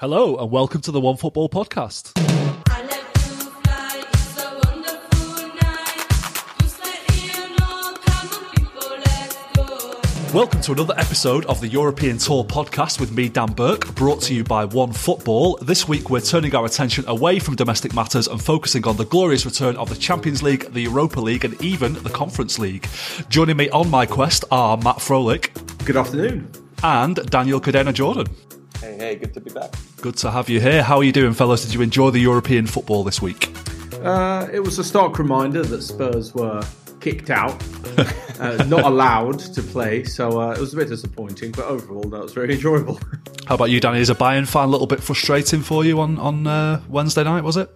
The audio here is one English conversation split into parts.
Hello, and welcome to the One Football Podcast. I like to fly, it's a wonderful night. Just let you know, come on people, let's go. Welcome to another episode of the European Tour podcast with me, Dan Burke, brought to you by One Football. This week, we're turning our attention away from domestic matters and focusing on the glorious return of the Champions League, the Europa League, and even the Conference League. Joining me on my quest are Matt Frohlich Good afternoon. and Daniel Cadena Jordan. Hey, hey, good to be back. Good to have you here. How are you doing, fellas? Did you enjoy the European football this week? Uh, it was a stark reminder that Spurs were kicked out, uh, not allowed to play, so uh, it was a bit disappointing. But overall, that was very enjoyable. How about you, Danny? Is a Bayern fan a little bit frustrating for you on, on uh, Wednesday night, was it?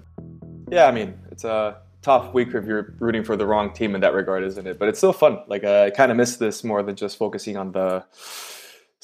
Yeah, I mean, it's a tough week if you're rooting for the wrong team in that regard, isn't it? But it's still fun. Like, uh, I kind of miss this more than just focusing on the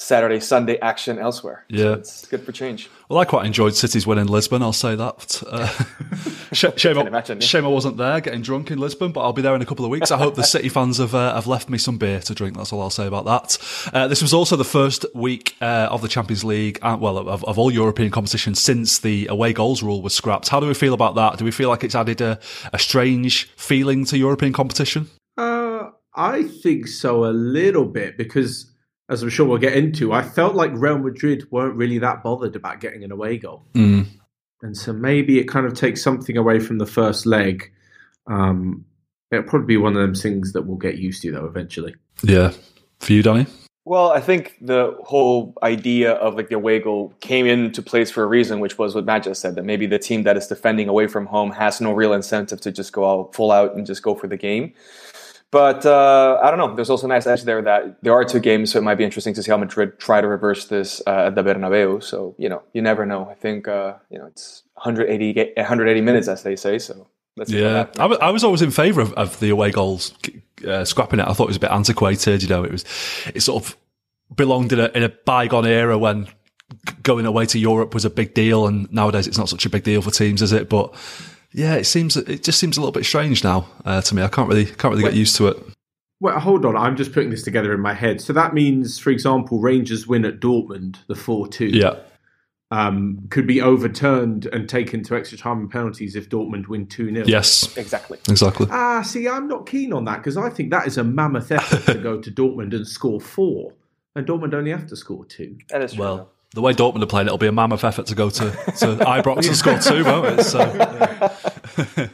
Saturday, Sunday action elsewhere. So Yeah. it's good for change. Well, I quite enjoyed City's win in Lisbon. I'll say that. Uh, sh- shame, I, imagine, yeah. shame I wasn't there getting drunk in Lisbon, but I'll be there in a couple of weeks. I hope the City fans have uh, have left me some beer to drink. That's all I'll say about that. Uh, this was also the first week uh, of the Champions League, uh, well, of, of all European competitions since the away goals rule was scrapped. How do we feel about that? Do we feel like it's added a, a strange feeling to European competition? Uh, I think so a little bit because, as I'm sure we'll get into, I felt like Real Madrid weren't really that bothered about getting an away goal, Mm. and so maybe it kind of takes something away from the first leg. Um, it'll probably be one of them things that we'll get used to though eventually. Yeah, for you, Danny. Well, I think the whole idea of like the away goal came into place for a reason, which was what Matt just said that maybe the team that is defending away from home has no real incentive to just go out full out and just go for the game. But uh, I don't know. There's also a nice edge there that there are two games, so it might be interesting to see how Madrid try to reverse this uh, at the Bernabeu. So you know, you never know. I think uh, you know it's 180 180 minutes, as they say. So let's Yeah, happens. I was, I was always in favour of, of the away goals uh, scrapping it. I thought it was a bit antiquated. You know, it was it sort of belonged in a in a bygone era when going away to Europe was a big deal, and nowadays it's not such a big deal for teams, is it? But yeah, it seems it just seems a little bit strange now uh, to me. I can't really can't really get used to it. Well, hold on. I'm just putting this together in my head. So that means, for example, Rangers win at Dortmund, the 4 2. Yeah, um, could be overturned and taken to extra time and penalties if Dortmund win 2 0. yes, exactly. exactly. Ah, see, I'm not keen on that because I think that is a mammoth effort to go to Dortmund and score four. And Dortmund only have to score two. That is true. Well, the way Dortmund are playing, it'll be a mammoth effort to go to, to Ibrox and score two, won't it? So,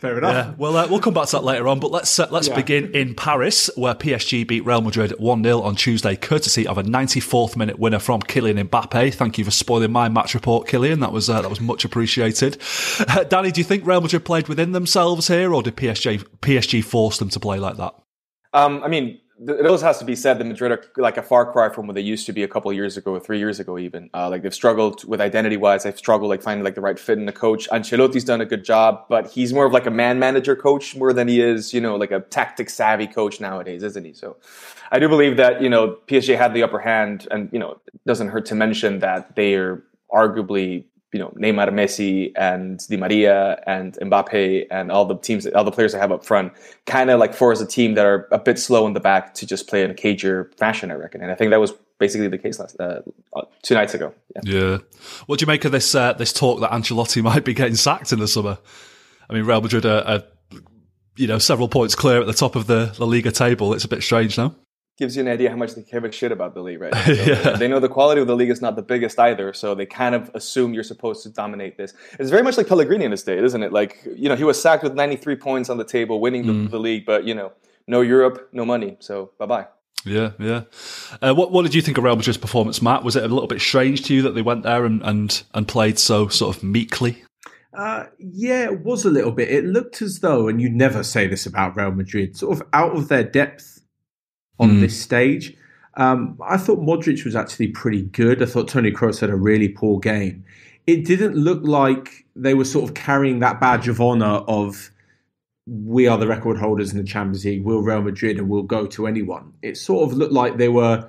Fair enough. Yeah, well, uh, we'll come back to that later on. But let's uh, let's Yeah. begin in Paris, where PSG beat Real Madrid one 0 on Tuesday, courtesy of a 94th minute winner from Kylian Mbappe. Thank you for spoiling my match report, Kylian. That was uh, that was much appreciated. Uh, Danny, do you think Real Madrid played within themselves here, or did PSG PSG force them to play like that? Um, I mean, it always has to be said that Madrid are like a far cry from what they used to be a couple of years ago, three years ago, even. Uh, like they've struggled with identity wise. They've struggled like finding like the right fit in the coach. Ancelotti's done a good job, but he's more of like a man manager coach more than he is, you know, like a tactic savvy coach nowadays, isn't he? So, I do believe that you know PSG had the upper hand, and you know, it doesn't hurt to mention that they are arguably you know Neymar, Messi, and Di Maria, and Mbappe, and all the teams, all the players they have up front, kind of like force a team that are a bit slow in the back to just play in a cagier fashion, I reckon. And I think that was basically the case last uh, two nights ago. Yeah. Yeah. What do you make of this uh, this talk that Ancelotti might be getting sacked in the summer? I mean, Real Madrid are, are you know several points clear at the top of the La Liga table. It's a bit strange now. Gives you an idea how much they give a shit about the league, right? now. So Yeah. They know the quality of the league is not the biggest either, so they kind of assume you're supposed to dominate this. It's very much like Pellegrini in his day, isn't it? Like, you know, he was sacked with 93 points on the table, winning the, the league, but, you know, no Europe, no money. So, bye bye. Yeah, yeah. Uh, what what did you think of Real Madrid's performance, Matt? Was it a little bit strange to you that they went there and and, and played so sort of meekly? Uh, yeah, it was a little bit. It looked as though, and you never say this about Real Madrid, sort of out of their depth on this stage. Um, I thought Modric was actually pretty good. I thought Tony Kroos had a really poor game. It didn't look like they were sort of carrying that badge of honor of we are the record holders in the Champions League, we'll Real Madrid, and we'll go to anyone. It sort of looked like they were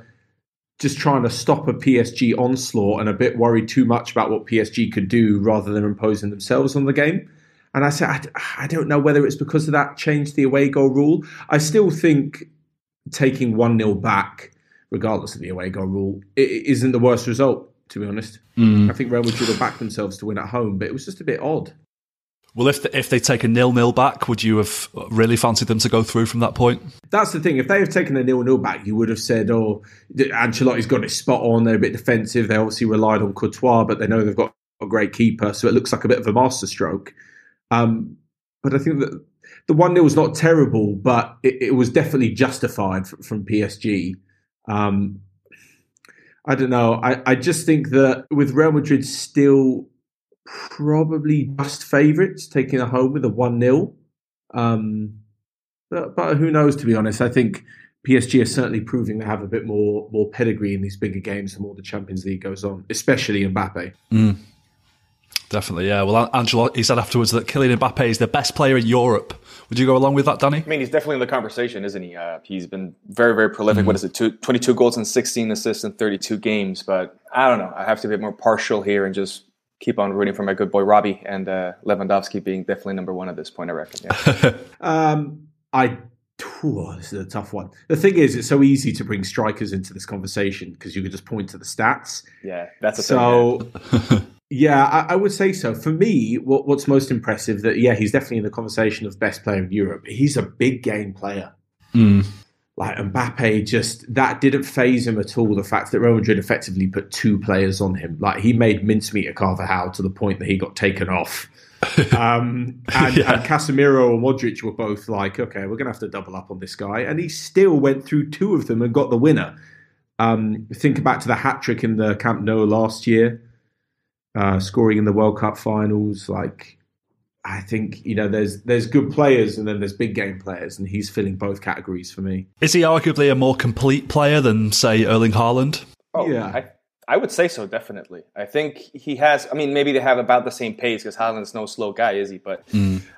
just trying to stop a PSG onslaught and a bit worried too much about what PSG could do rather than imposing themselves on the game. And I said, I, I don't know whether it's because of that changed the away goal rule. I still think taking 1 0 back, regardless of the away goal rule, it, it isn't the worst result to be honest. I think Real Madrid will back themselves to win at home, but it was just a bit odd. Well, if if they take a nil nil back, would you have really fancied them to go through from that point? That's the thing. If they have taken a nil nil back, you would have said, "Oh, Ancelotti's got it spot on. They're a bit defensive. They obviously relied on Courtois, but they know they've got a great keeper, so it looks like a bit of a masterstroke." Um, but I think that the one 0 was not terrible, but it, it was definitely justified from, from PSG. Um, I don't know. I, I just think that with Real Madrid still probably just favourites taking a home with a 1 0. Um, but, but who knows, to be honest. I think PSG are certainly proving they have a bit more more pedigree in these bigger games the more the Champions League goes on, especially Mbappe. Definitely, yeah. Well, Ancelotti said afterwards that Kylian Mbappe is the best player in Europe. Would you go along with that, Danny? I mean, he's definitely in the conversation, isn't he? Uh, he's been very, very prolific. What is it? Two, 22 goals and 16 assists in 32 games. But I don't know. I have to be a bit more partial here and just keep on rooting for my good boy Robbie and uh, Lewandowski being definitely number one at this point, I reckon. Yeah. Um, I. Ooh, this is a tough one. The thing is, it's so easy to bring strikers into this conversation because you can just point to the stats. yeah, that's so. thing. yeah. Yeah, I, I would say so. For me, what, what's most impressive that yeah, he's definitely in the conversation of best player in Europe. He's a big game player. Like Mbappe, just that didn't phase him at all. The fact that Real Madrid effectively put two players on him, like he made mincemeat of Carvajal to the point that he got taken off. um, and, and Casemiro and Modric were both like, okay, we're going to have to double up on this guy, and he still went through two of them and got the winner. Um, think back to the hat trick in the Camp Nou last year, uh, scoring in the World Cup finals. Like, I think you know, there's there's good players and then there's big game players, and he's filling both categories for me. Is he arguably a more complete player than, say, Erling Haaland? Oh, Yeah. I, I would say so, definitely. I think he has, I mean, maybe they have about the same pace because Haaland's no slow guy, is he? But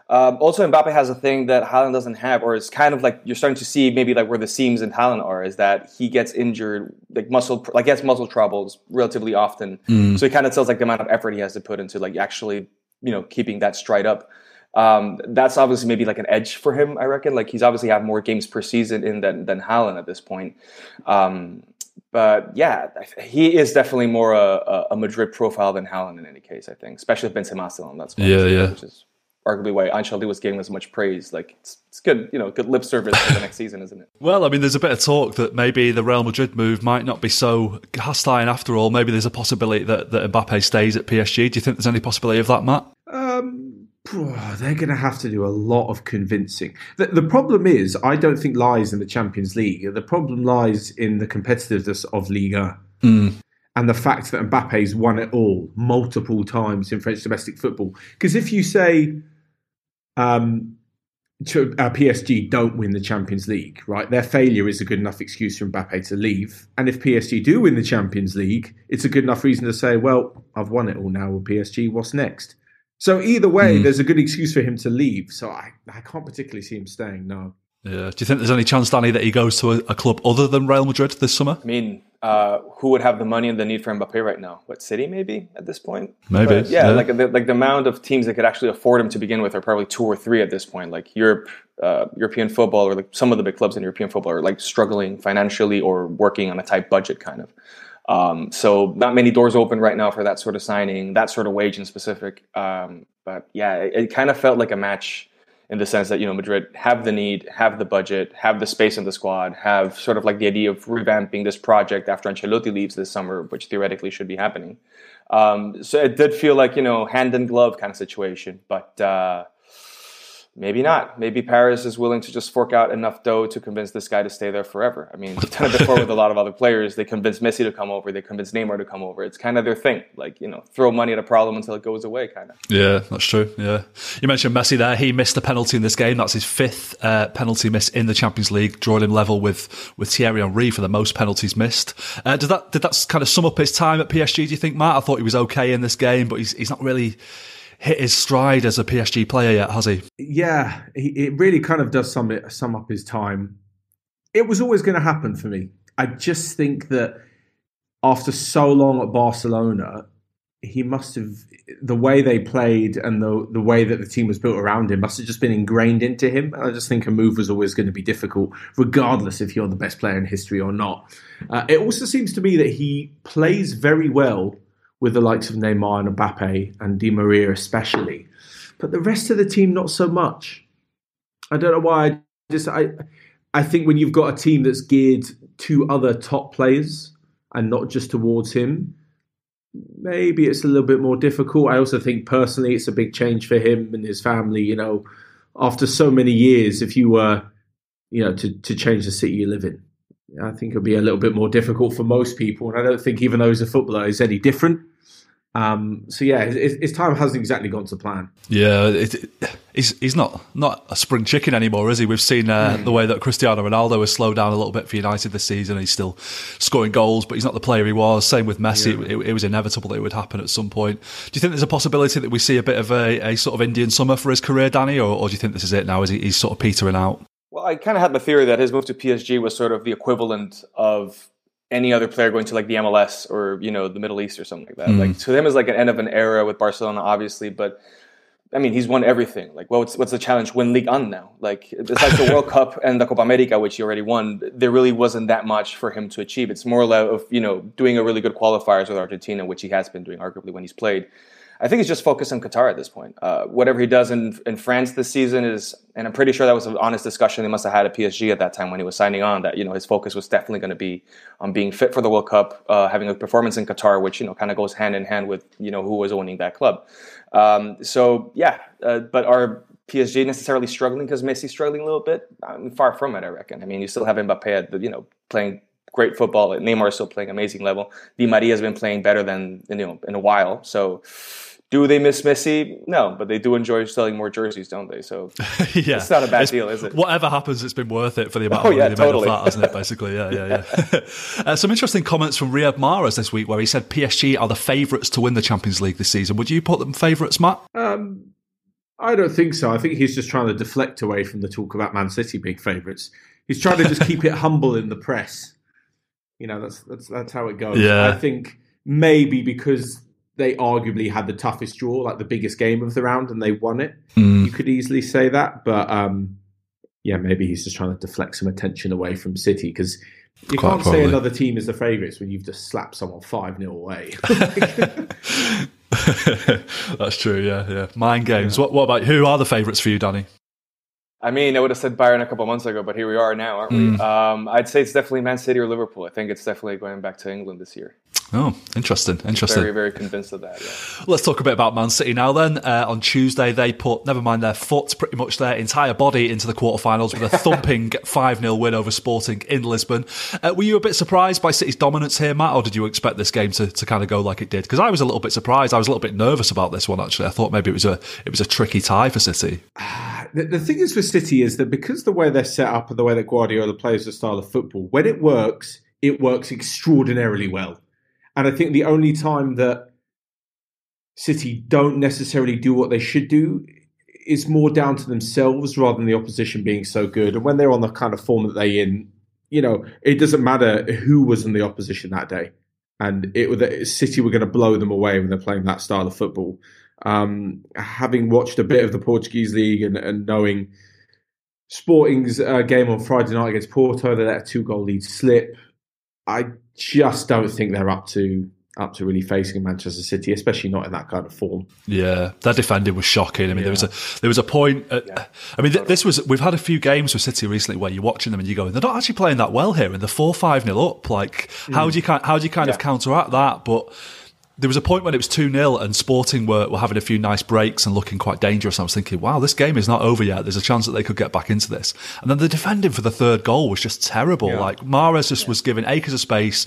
um, also, Mbappe has a thing that Haaland doesn't have, or it's kind of like you're starting to see maybe like where the seams in Haaland are, is that he gets injured, like muscle, like he has muscle troubles relatively often. So he kind of tells like the amount of effort he has to put into like actually, you know, keeping that stride up. Um, that's obviously maybe like an edge for him, I reckon. Like he's obviously had more games per season in than than Haaland at this point. Um, but yeah, he is definitely more a, a- a Madrid profile than Haaland in any case. I think, especially if Benzema still on that squad. Yeah, yeah. Which is arguably why Ancelotti was giving as much praise. Like it's, it's good, you know, good lip service for the next season, isn't it? Well, I mean, there's a bit of talk that maybe the Real Madrid move might not be so hostile after all. Maybe there's a possibility that, that Mbappe stays at PSG. Do you think there's any possibility of that, Matt? Um, they're going to have to do a lot of convincing. The, the problem is, I don't think lies in the Champions League. The problem lies in the competitiveness of Liga and the fact that Mbappe's won it all multiple times in French domestic football. Because if you say um, to, uh, PSG don't win the Champions League, right? Their failure is a good enough excuse for Mbappe to leave. And if PSG do win the Champions League, it's a good enough reason to say, well, I've won it all now with PSG. What's next? So either way, there's a good excuse for him to leave. So I, I can't particularly see him staying. No. Yeah. Do you think there's any chance, Danny, that he goes to a, a club other than Real Madrid this summer? I mean, uh, who would have the money and the need for Mbappe right now? What City, maybe at this point? Maybe, But yeah, yeah. like the, like the amount of teams that could actually afford him to begin with are probably two or three at this point. Like Europe, uh, European football, or like some of the big clubs in European football are like struggling financially or working on a tight budget, kind of. Um, so not many doors open right now for that sort of signing, that sort of wage in specific. Um, but yeah, it, it kind of felt like a match in the sense that you know Madrid have the need, have the budget, have the space in the squad, have sort of like the idea of revamping this project after Ancelotti leaves this summer, which theoretically should be happening. Um, so it did feel like you know hand in glove kind of situation, but. Uh, Maybe not. Maybe Paris is willing to just fork out enough dough to convince this guy to stay there forever. I mean, they've done it before with a lot of other players. They convince Messi to come over. They convince Neymar to come over. It's kind of their thing. Like, you know, throw money at a problem until it goes away, kind of. Yeah, that's true. Yeah. You mentioned Messi there. He missed a penalty in this game. That's his fifth uh, penalty miss in the Champions League, drawing him level with, with Thierry Henry for the most penalties missed. Uh, did that did that kind of sum up his time at PSG, do you think, Matt? I thought he was okay in this game, but he's, he's not really hit his stride as a PSG player yet, has he? Yeah, he, it really kind of does sum it, sum up his time. It was always going to happen for me. I just think that after so long at Barcelona, he must have the way they played and the the way that the team was built around him must have just been ingrained into him. I just think a move was always going to be difficult, regardless if you're the best player in history or not. Uh, it also seems to me that he plays very well with the likes of Neymar and Mbappe and Di Maria especially. But the rest of the team, not so much. I don't know why. I just I I think when you've got a team that's geared to other top players and not just towards him, maybe it's a little bit more difficult. I also think personally it's a big change for him and his family. You know, after so many years, if you were, you know, to to change the city you live in, I think it'll be a little bit more difficult for most people. And I don't think even though he's a footballer, is any different. Um, so yeah, his, his time hasn't exactly gone to plan. Yeah, it, it, he's he's not not a spring chicken anymore, is he? We've seen uh, the way that Cristiano Ronaldo has slowed down a little bit for United this season. He's still scoring goals, but he's not the player he was. Same with Messi; it, it, was inevitable that it would happen at some point. Do you think there's a possibility that we see a bit of a, a sort of Indian summer for his career, Danny, or, or do you think this is it now? Is he, he's sort of petering out? Well, I kind of had the theory that his move to PSG was sort of the equivalent of any other player going to like the MLS or you know the Middle East or something like that. Hmm. Like to him is like an end of an era with Barcelona, obviously, but I mean he's won everything. Like, well, what's what's the challenge? Win Ligue 1 now. Like besides the World Cup and the Copa America, which he already won, there really wasn't that much for him to achieve. It's more of you know doing a really good qualifiers with Argentina, which he has been doing arguably when he's played. I think he's just focused on Qatar at this point. Uh, whatever he does in, in France this season is, and I'm pretty sure that was an honest discussion they must have had at PSG at that time when he was signing on. That you know his focus was definitely going to be on being fit for the World Cup, uh, having a performance in Qatar, which you know kind of goes hand in hand with you know who was owning that club. Um, so yeah, uh, but are PSG necessarily struggling because Messi's struggling a little bit? I mean, far from it, I reckon. I mean, you still have Mbappe you know playing great football. Neymar is still playing amazing level. Di Maria has been playing better than you know in a while. So do they miss Messi? No, but they do enjoy selling more jerseys, don't they? So yeah, it's not a bad deal, is it? Whatever happens, it's been worth it for the amount Oh, of money yeah, they totally. made off that, hasn't it? Basically, yeah, yeah, yeah. uh, some interesting comments from Riyad Mahrez this week, where he said PSG are the favourites to win the Champions League this season. Would you put them favourites, Matt? Um, I don't think so. I think he's just trying to deflect away from the talk about Man City being favourites. He's trying to just keep it humble in the press. You know, that's that's that's how it goes. Yeah. I think maybe because they arguably had the toughest draw, like the biggest game of the round, and they won it. You could easily say that, but um, yeah, maybe he's just trying to deflect some attention away from City because you Quite can't probably. say another team is the favourites when you've just slapped someone five 0 away. That's true. Yeah, yeah. Mind games. What, what about who are the favourites for you, Danny? I mean, I would have said Bayern a couple months ago, but here we are now, aren't we? Um, I'd say it's definitely Man City or Liverpool. I think it's definitely going back to England this year. Oh, interesting. Interesting. Very, very convinced of that. Yeah. Let's talk a bit about Man City now. Then uh, on Tuesday, they put never mind their foot, pretty much their entire body into the quarterfinals with a thumping five 0 win over Sporting in Lisbon. Uh, were you a bit surprised by City's dominance here, Matt, or did you expect this game to, to kind of go like it did? Because I was a little bit surprised. I was a little bit nervous about this one actually. I thought maybe it was a it was a tricky tie for City. the, the thing is for City is that because the way they're set up and the way that Guardiola plays the style of football, when it works, it works extraordinarily well. And I think the only time that City don't necessarily do what they should do is more down to themselves rather than the opposition being so good. And when they're on the kind of form that they're in, you know, it doesn't matter who was in the opposition that day. And it City were going to blow them away when they're playing that style of football. Um, having watched a bit of the Portuguese league and, and knowing Sporting's uh, game on Friday night against Porto, they let a two goal lead slip. I just don't think they're up to up to really facing Manchester City, especially not in that kind of form. Yeah, their defending was shocking. I mean, there was a there was a point. Uh, At, I mean, th- this was we've had a few games with City recently where you're watching them and you go, they're not actually playing that well here, and they're four five nil up. Like, how mm. do you how do you kind of counteract that? But there was a point when it was 2 0 and Sporting were, were having a few nice breaks and looking quite dangerous. I was thinking, wow, this game is not over yet. There's a chance that they could get back into this. And then the defending for the third goal was just terrible. Like, Mahrez just was given acres of space.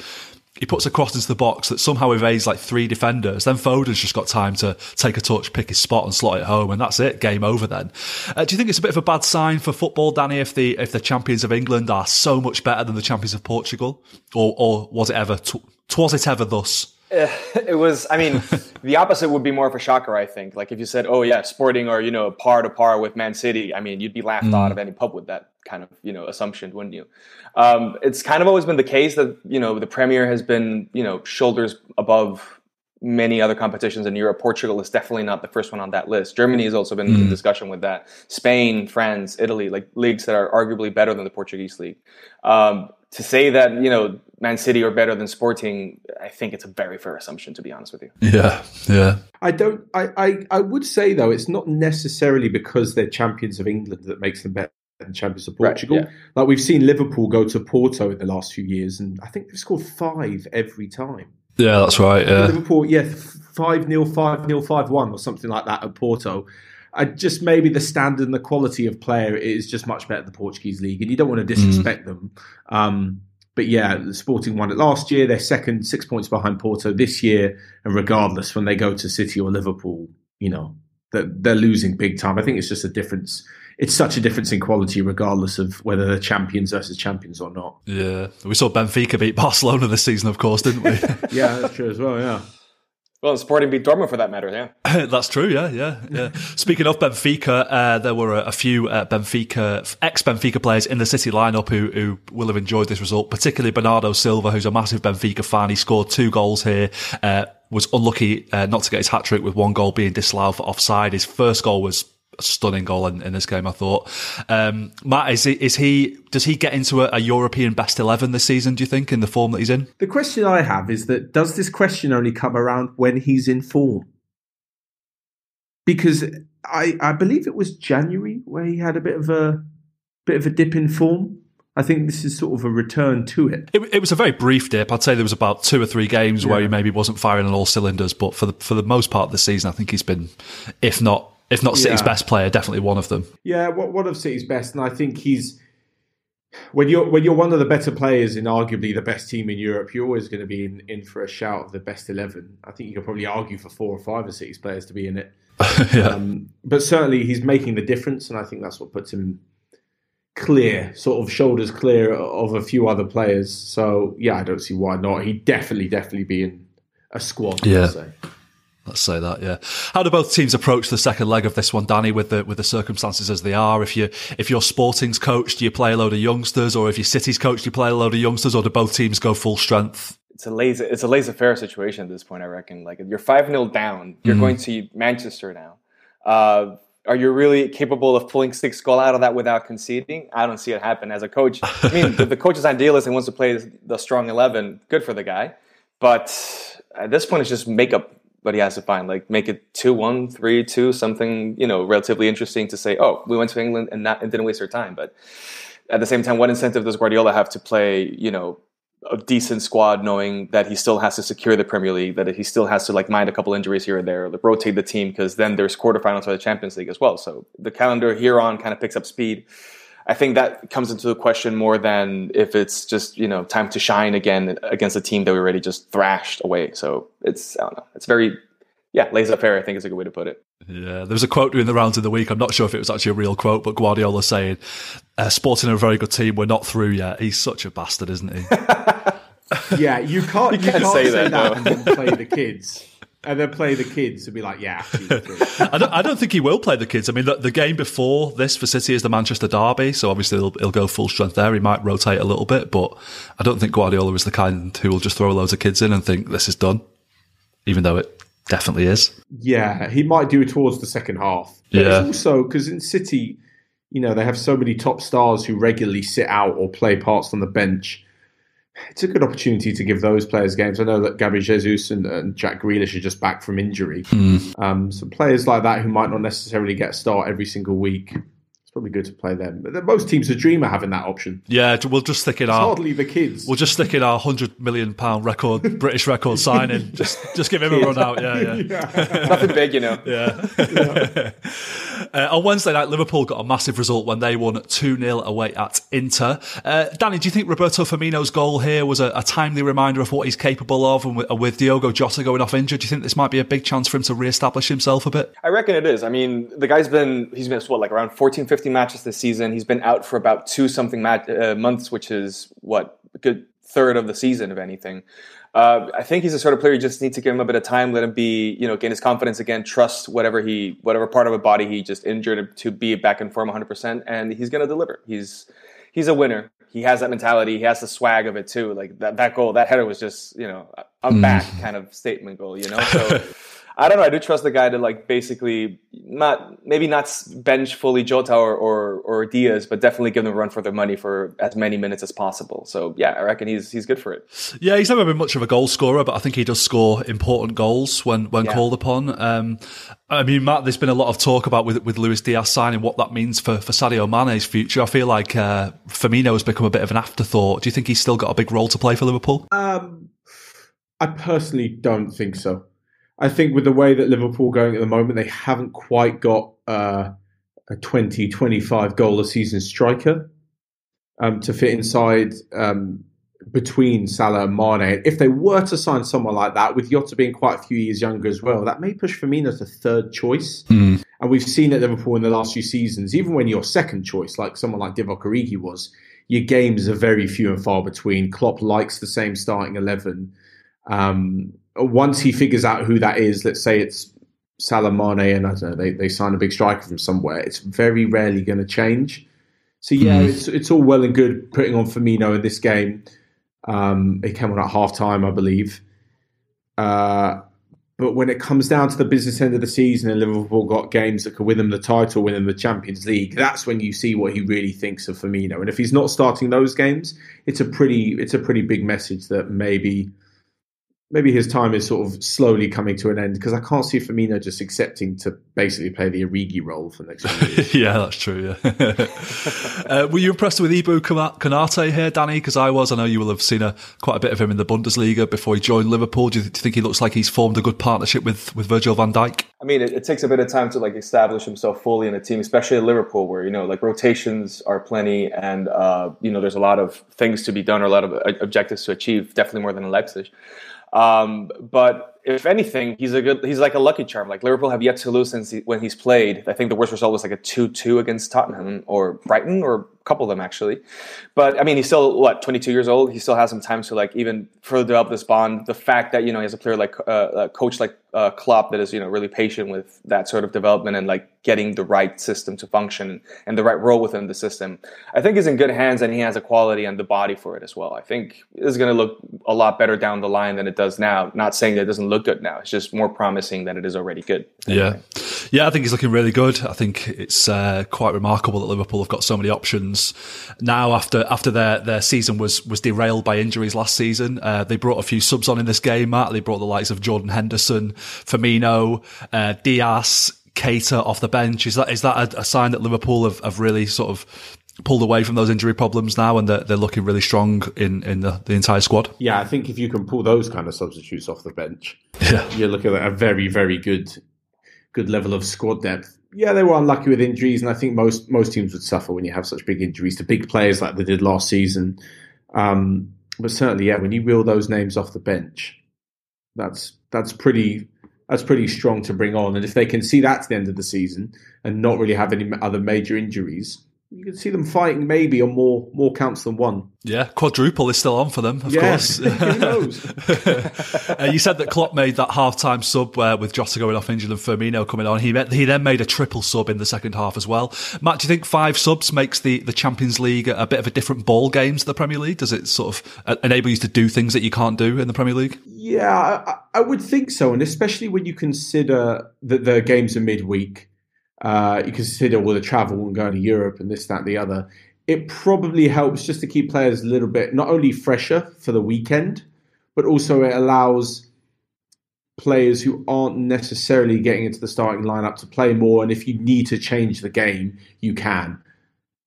He puts a cross into the box that somehow evades like three defenders. Then Foden's just got time to take a touch, pick his spot, and slot it home, and that's it. Game over. Then, uh, do you think it's a bit of a bad sign for football, Danny, if the if the champions of England are so much better than the champions of Portugal, or or was it ever? Tw- was it ever thus? it was i mean the opposite would be more of a shocker i think. Like if you said oh yeah sporting or you know par to par with man city i mean you'd be laughed out of any pub with that kind of you know assumption wouldn't you? Um, it's kind of always been the case that you know the premier has been you know shoulders above many other competitions in europe. Portugal is definitely not the first one on that list. Germany has also been in discussion with that. Spain france italy like leagues that are arguably better than the portuguese league. Um, to say that you know Man City are better than Sporting, I think it's a very fair assumption, to be honest with you. Yeah, yeah. I don't. I, I, I would say though, it's not necessarily because they're champions of England that makes them better than champions of Right, Portugal. yeah. Like we've seen Liverpool go to Porto in the last few years, and I think they've scored five every time. Yeah, that's right. Yeah. Liverpool, yeah, five 0 five 0 five one, or something like that at Porto. I just maybe the standard and the quality of player is just much better than the Portuguese league, and you don't want to disrespect them. Um, but yeah, the Sporting won it last year. They're second, six points behind Porto this year, and regardless, when they go to City or Liverpool, you know they're, they're losing big time. I think it's just a difference. It's such a difference in quality, regardless of whether they're champions versus champions or not. Yeah. We saw Benfica beat Barcelona this season, of course, didn't we? Yeah, that's true as well. Yeah. Well, and Sporting beat Dortmund for that matter, yeah. That's true, yeah, yeah, yeah. Speaking of Benfica, uh, there were a, a few uh, Benfica, ex-Benfica players in the City lineup who, who will have enjoyed this result, particularly Bernardo Silva, who's a massive Benfica fan. He scored two goals here, uh, was unlucky uh, not to get his hat-trick with one goal being disallowed for offside. His first goal was a stunning goal in, in this game, I thought. Um, Matt, is he, is he, does he get into a, a European best 11 this season, do you think, in the form that he's in? The question I have is that does this question only come around when he's in form? Because I, I believe it was January where he had a bit of a bit of a dip in form. I think this is sort of a return to it. It, it was a very brief dip. I'd say there was about two or three games where he maybe wasn't firing on all cylinders, but for the for the most part of the season, I think he's been, if not if not City's Yeah. best player, definitely one of them. Yeah, one of City's best, and I think he's when you're when you're one of the better players in arguably the best team in Europe, you're always going to be in, in for a shout of the best eleven. I think you could probably argue for four or five of City's players to be in it. yeah. Um, but certainly he's making the difference, and I think that's what puts him clear, sort of shoulders clear of a few other players. So yeah, I don't see why not. He'd definitely, definitely be in a squad. Yeah. Let's say that, yeah. How do both teams approach the second leg of this one, Danny, with the with the circumstances as they are? If you if you're Sporting's coach, do you play a load of youngsters, or if you're City's coach, do you play a load of youngsters, or do both teams go full strength? It's a lazy, it's a laissez-faire situation at this point. I reckon. Like if you're five 0 down, you're going to Manchester now. Uh, are you really capable of pulling six goal out of that without conceding? I don't see it happen as a coach. I mean, the coach is idealist and wants to play the strong eleven, good for the guy. But at this point, it's just make what he has to find. Like make it two one, three two, something you know relatively interesting to say. Oh, we went to England and not and didn't waste our time. But at the same time, what incentive does Guardiola have to play? You know, a decent squad, knowing that he still has to secure the Premier League, that he still has to like mind a couple injuries here or there, like, rotate the team because then there's quarterfinals for the Champions League as well. So the calendar here on kind of picks up speed. I think that comes into the question more than if it's just you know time to shine again against a team that we already just thrashed away. So it's I don't know. It's very yeah laissez-faire. I think is a good way to put it. Yeah, there was a quote during the rounds of the week. I'm not sure if it was actually a real quote, but Guardiola saying, uh, "Sporting are a very good team. We're not through yet." He's such a bastard, isn't he? Yeah, you can't you, can't can't, say say, that, that, no. and then play the kids. And then play the kids and be like, yeah, actually, you're through. I don't, I don't think he will play the kids. I mean, the, the game before this for City is the Manchester Derby, so obviously he'll, he'll go full strength there. He might rotate a little bit, but I don't think Guardiola is the kind who will just throw loads of kids in and think this is done, even though it definitely is. Yeah, he might do it towards the second half. But Yeah. it's also because in City, you know, they have so many top stars who regularly sit out or play parts on the bench. It's a good opportunity to give those players games. I know that Gabriel Jesus and, and Jack Grealish are just back from injury. Um, so players like that who might not necessarily get a start every single week, it's probably good to play them. But then most teams would dream of having that option. Yeah, we'll just stick in It's our hardly the kids. we'll just stick in our hundred million pound record British record signing. Just just give him a run out. Yeah, yeah. Nothing big, you know. Yeah. uh, on Wednesday night, Liverpool got a massive result when they won 2 0 away at Inter. Uh, Danny, do you think Roberto Firmino's goal here was a, a timely reminder of what he's capable of? And with, with Diogo Jota going off injured, do you think this might be a big chance for him to re establish himself a bit? I reckon it is. I mean, the guy's been he's missed what like around 14, 15 matches this season. He's been out for about two something mat- uh, months, which is what a good third of the season, if anything. Uh, I think he's the sort of player you just need to give him a bit of time, let him be, you know, gain his confidence again, trust whatever he, whatever part of a body he just injured to be back in form 100%, and he's going to deliver. He's he's a winner. He has that mentality. He has the swag of it too. Like that, that goal, that header was just, you know, I'm back kind of statement goal, you know? So I don't know. I do trust the guy to like basically not maybe not bench fully Jota or, or or Diaz, but definitely give them a run for their money for as many minutes as possible. So yeah, I reckon he's he's good for it. Yeah, he's never been much of a goal scorer, but I think he does score important goals when, when Yeah. called upon. Um, I mean, Matt, there's been a lot of talk about with with Luis Diaz signing what that means for, for Sadio Mane's future. I feel like uh, Firmino has become a bit of an afterthought. Do you think he's still got a big role to play for Liverpool? Um, I personally don't think so. I think with the way that Liverpool are going at the moment, they haven't quite got uh, a 20, 25 goal a season striker um, to fit inside um, between Salah and Mane. If they were to sign someone like that, with Jota being quite a few years younger as well, that may push Firmino to third choice. And we've seen at Liverpool in the last few seasons, even when you're second choice, like someone like Divock Origi was, your games are very few and far between. Klopp likes the same starting 11. Um, once he figures out who that is, let's say it's Salah Mane and I don't know, they, they sign a big striker from somewhere, it's very rarely going to change. So yeah, it's it's all well and good putting on Firmino in this game. Um, it came on at half time, I believe. Uh, but when it comes down to the business end of the season and Liverpool got games that could win them the title, win them the Champions League, that's when you see what he really thinks of Firmino. And if he's not starting those games, it's a pretty it's a pretty big message that maybe maybe his time is sort of slowly coming to an end because I can't see Firmino just accepting to basically play the Origi role for next year. yeah, that's true. Yeah. uh, were you impressed with Ibou Kana- Konate here, Danny? Because I was. I know you will have seen a, quite a bit of him in the Bundesliga before he joined Liverpool. Do you, do you think he looks like he's formed a good partnership with, with Virgil van Dijk? I mean, it, it takes a bit of time to like establish himself fully in a team, especially at Liverpool, where you know like rotations are plenty, and uh, you know there's a lot of things to be done or a lot of uh, objectives to achieve. Definitely more than in Leipzig. Um, but if anything, he's a good. He's like a lucky charm. Like Liverpool have yet to lose since he, when he's played. I think the worst result was like a two-two against Tottenham or Brighton or a couple of them actually. But I mean, he's still what 22 years old. He still has some time to like even further develop this bond. The fact that you know he has a player like uh, a coach like uh, Klopp that is you know really patient with that sort of development and like getting the right system to function and the right role within the system. I think he's in good hands and he has a quality and the body for it as well. I think it's going to look a lot better down the line than it does now. Not saying that it doesn't look good now. It's just more promising than it is already good. Yeah, yeah, I think he's looking really good. I think it's uh, quite remarkable that Liverpool have got so many options now. After after their, their season was was derailed by injuries last season, uh, they brought a few subs on in this game. Matt, they brought the likes of Jordan Henderson, Firmino, uh, Diaz, Keita off the bench. Is that is that a, a sign that Liverpool have, have really sort of pulled away from those injury problems now and they're, they're looking really strong in in the, the entire squad? yeah, I think if you can pull those kind of substitutes off the bench, Yeah. you're looking at a very, very good, good level of squad depth. Yeah, they were unlucky with injuries, and I think most most teams would suffer when you have such big injuries to big players like they did last season. Um, but certainly, yeah, when you reel those names off the bench, that's that's pretty that's pretty strong to bring on. And if they can see that to the end of the season and not really have any other major injuries, you can see them fighting maybe on more more counts than one. Yeah, quadruple is still on for them, of Yes, course. who knows? uh, you said that Klopp made that half-time sub where with Jota going off injured and Firmino coming on. He met, he then made a triple sub in the second half as well. Matt, do you think five subs makes the, the Champions League a bit of a different ball game to the Premier League? Does it sort of uh, enable you to do things that you can't do in the Premier League? Yeah, I, I would think so, and especially when you consider that the games are midweek, uh, you consider all the travel and going to Europe and this, that, the other. It probably helps just to keep players a little bit not only fresher for the weekend, but also it allows players who aren't necessarily getting into the starting lineup to play more. And if you need to change the game, you can.